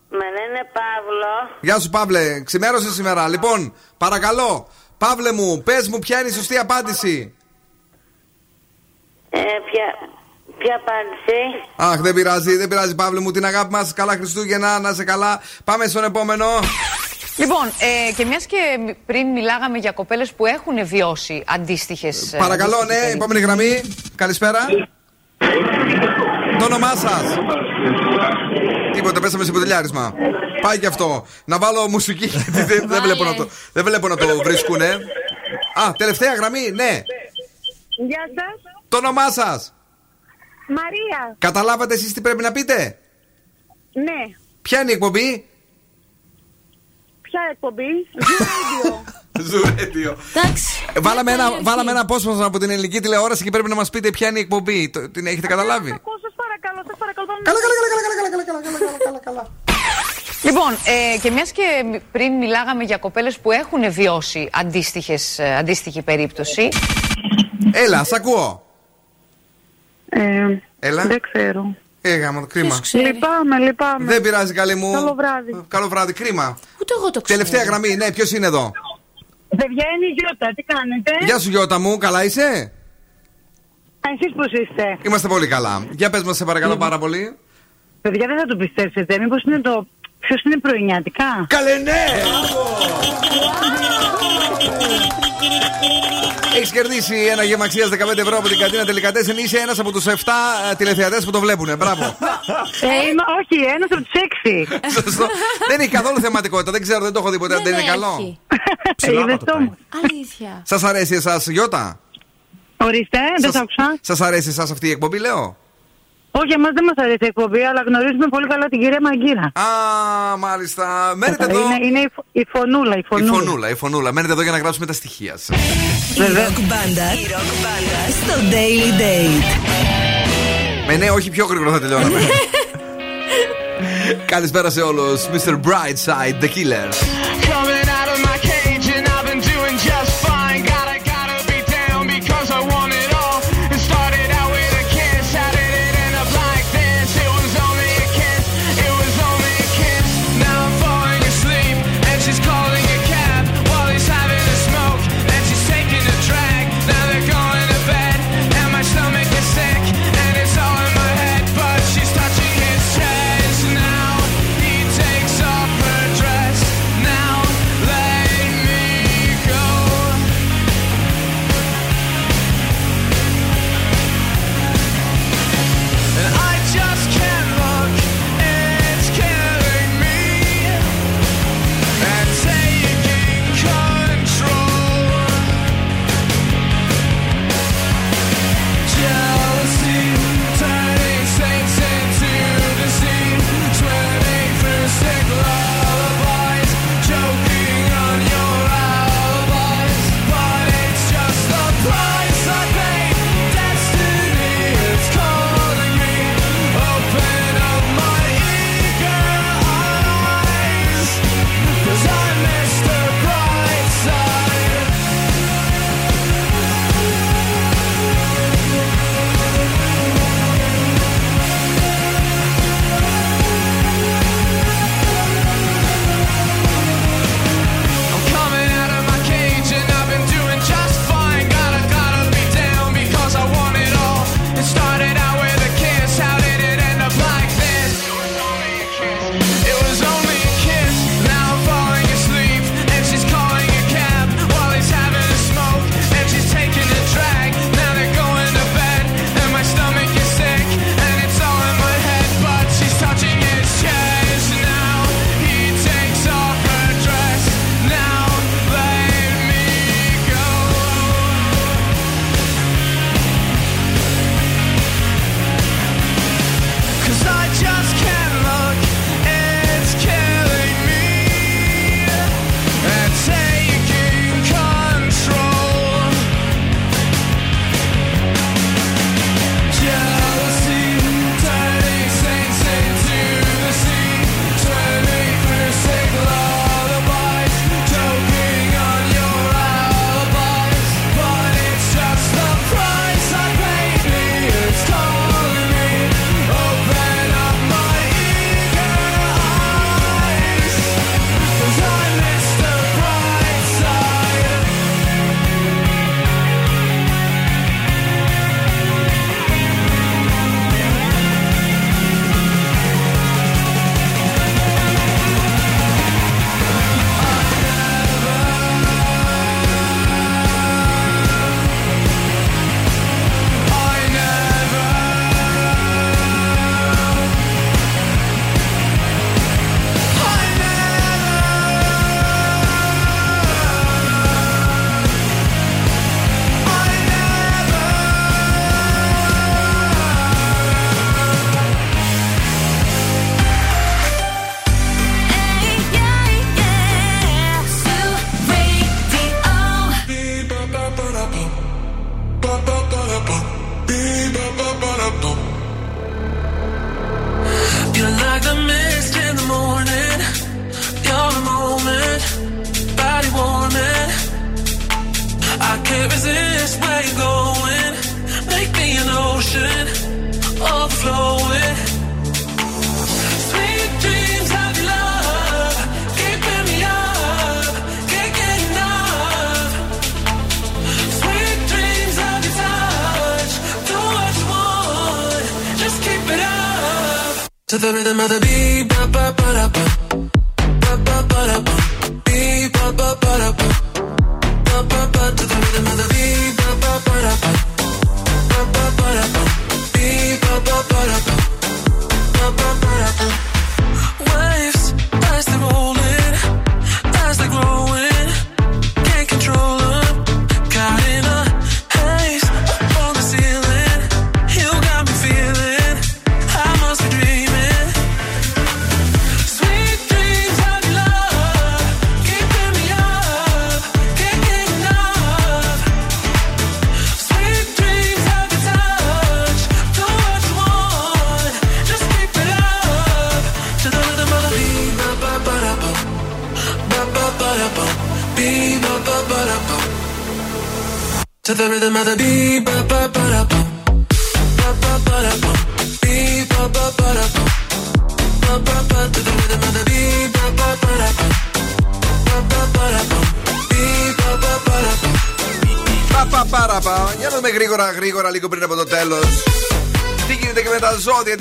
Με λένε Παύλο. Γεια σου, Παύλε. Ξημέρωσε σήμερα. Λοιπόν, παρακαλώ, Παύλε μου, πες μου ποια είναι η σωστή απάντηση. Ε, ποια, ποια απάντηση. Αχ, δεν πειράζει, δεν πειράζει, Παύλε μου. Την αγάπη μας. Καλά Χριστούγεννα, να είσαι καλά. Πάμε στον επόμενο. Λοιπόν, ε, και μιας και πριν μιλάγαμε για κοπέλες που έχουν βιώσει αντίστοιχες. Παρακαλώ, ναι, επόμενη γραμμή. Καλησπέρα. Το όνομά σας. Τίποτα, πέσαμε σε ποτηλιάρισμα. Πάει και αυτό. Να βάλω μουσική, γιατί δεν, δεν, βλέπω να το, δεν βλέπω να το βρίσκουνε. Α, τελευταία γραμμή, ναι. Γεια σας. Το όνομά σας. Μαρία. Καταλάβατε εσείς τι πρέπει να πείτε; Ναι. Ποια είναι η εκπομπή; Ποια εκπομπή; Ζουρέντιο. Εντάξει. Βάλαμε ένα, βάλαμε ένα απόσπασμα από την ελληνική τηλεόραση και πρέπει να μας πείτε ποια είναι η εκπομπή. Την έχετε καταλάβει; Σας παρακαλώ, σας παρακαλώ. Καλά, καλά, καλά, καλά, καλά, καλά, καλά. Λοιπόν, ε, και μιας και πριν μιλάγαμε για κοπέλες που έχουν βιώσει ε, αντίστοιχη περίπτωση. Έλα, σ' ακούω. Ε, Έλα. Δεν ξέρω. Ε, γάμο, το κρίμα. Λυπάμαι, λυπάμαι. Δεν πειράζει, καλή μου. Καλό βράδυ. Καλό βράδυ, κρίμα. Ούτε εγώ το ξέρω. Τελευταία γραμμή, ναι, ποιος είναι εδώ; Παιδιά είναι η Γιώτα, τι κάνετε; Γεια σου, Γιώτα μου, καλά είσαι; Εσείς πώς είστε; Είμαστε πολύ καλά. Για πες μας, σε παρακαλώ πάρα πολύ. Παιδιά δεν θα το πιστέψετε. Μήπως είναι το. Ποιος είναι πρωινιάτικα; Καλέ, ναι! Έχεις κερδίσει ένα γεύμα αξίας 15 ευρώ από την καντίνα Τελικατέσεν. Είσαι ένας από τους 7 τηλεθεατές που το βλέπουν. Μπράβο. Ε, είμαι, όχι, ένας από τους έξι. Σωστό. δεν έχει καθόλου θεματικότητα. Δεν ξέρω, δεν το έχω δει ποτέ. Δεν είναι καλό. Είδες το όμως. Αλήθεια. Σας αρέσει εσάς, Γιώτα; Ορίστε, δεν Σας- το άκουσα. Σας αρέσει εσάς αυτή η εκπομπή, λέω; Όχι, εμάς δεν μας αρέσει η εκπομπή, αλλά γνωρίζουμε πολύ καλά την κυρία Μαγκύρα. Α, μάλιστα. Μένετε εδώ. Είναι, είναι η, φω- η φωνούλα, η Η φωνούλα. φωνούλα, η φωνούλα. Μένετε εδώ για να γράψουμε τα στοιχεία σας. Η ροκ μπάντα στο Daily Date. Με ναι, όχι πιο γρήγορα θα τελειώναμε. Καλησπέρα σε όλους. Mr. Brightside, The Killer.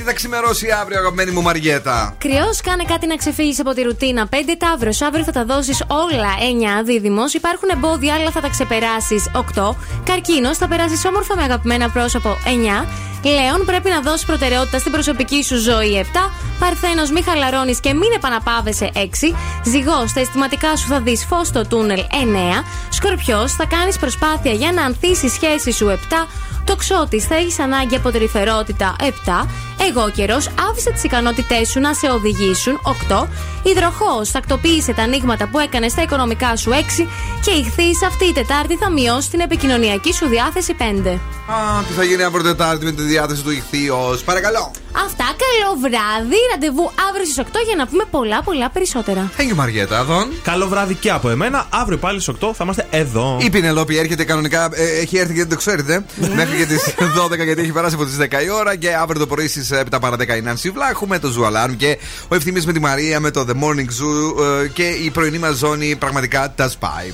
Τι θα ξημερώσει αύριο, αγαπημένη μου Μαριέτα; Κρυός, κάνε κάτι να ξεφύγεις από τη ρουτίνα. 5 ταύρος, αύριο θα τα δώσεις όλα. 9 δίδυμος, υπάρχουν εμπόδια, αλλά θα τα ξεπεράσεις. 8. Καρκίνος, θα περάσεις όμορφα με αγαπημένα πρόσωπο. 9. Λέων, πρέπει να δώσεις προτεραιότητα στην προσωπική σου ζωή. 7. Παρθένος, μη χαλαρώνεις και μην επαναπάβεσαι. 6. Ζυγός, στα αισθηματικά σου θα δεις φως στο τούνελ. 9. Σκορπιός, θα κάνεις προσπάθεια για να ανθίσεις η σχέση σου. 7. Τοξότης, θα έχεις ανάγκη από τρυφερότητα. 7. Εγώ καιρός, άφησε τις ικανότητές σου να σε οδηγήσουν. 8. Υδροχός, τακτοποίησε τα ανοίγματα που έκανες στα οικονομικά σου. 6. Και ηχθεί αυτή η Τετάρτη θα μειώσει την επικοινωνιακή σου διάθεση. 5. Α, τι θα γίνει αύριο Τετάρτη με τη διάθεση του ηχθείο. Παρακαλώ. Αυτά, καλό βράδυ. Ραντεβού αύριο στις 8 για να πούμε πολλά πολλά περισσότερα. Thank you, Μαριέτα, Αδόν. Καλό βράδυ και από εμένα. Αύριο πάλι στις 8 θα είμαστε εδώ. Η Πινελόπη έρχεται κανονικά, ε, έχει έρθει γιατί δεν το ξέρετε, μέχρι και τις 12 γιατί έχει περάσει από τις 10 η ώρα και αύριο το πρωί στις 7 παρα 10 η Νάνση Βλάχου με το Zoo Alarm και ο Ευθύμης με τη Μαρία με το The Morning Zoo ε, και η πρωινή μας ζώνη πραγματικά τα σπάει.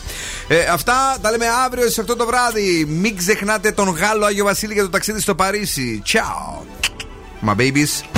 Ε, αυτά τα λέμε αύριο στις 8 το βράδυ. Μην ξεχνάτε τον Γάλλο Άγιο Βασίλη για το ταξίδι στο Παρίσι. Ciao. My babies.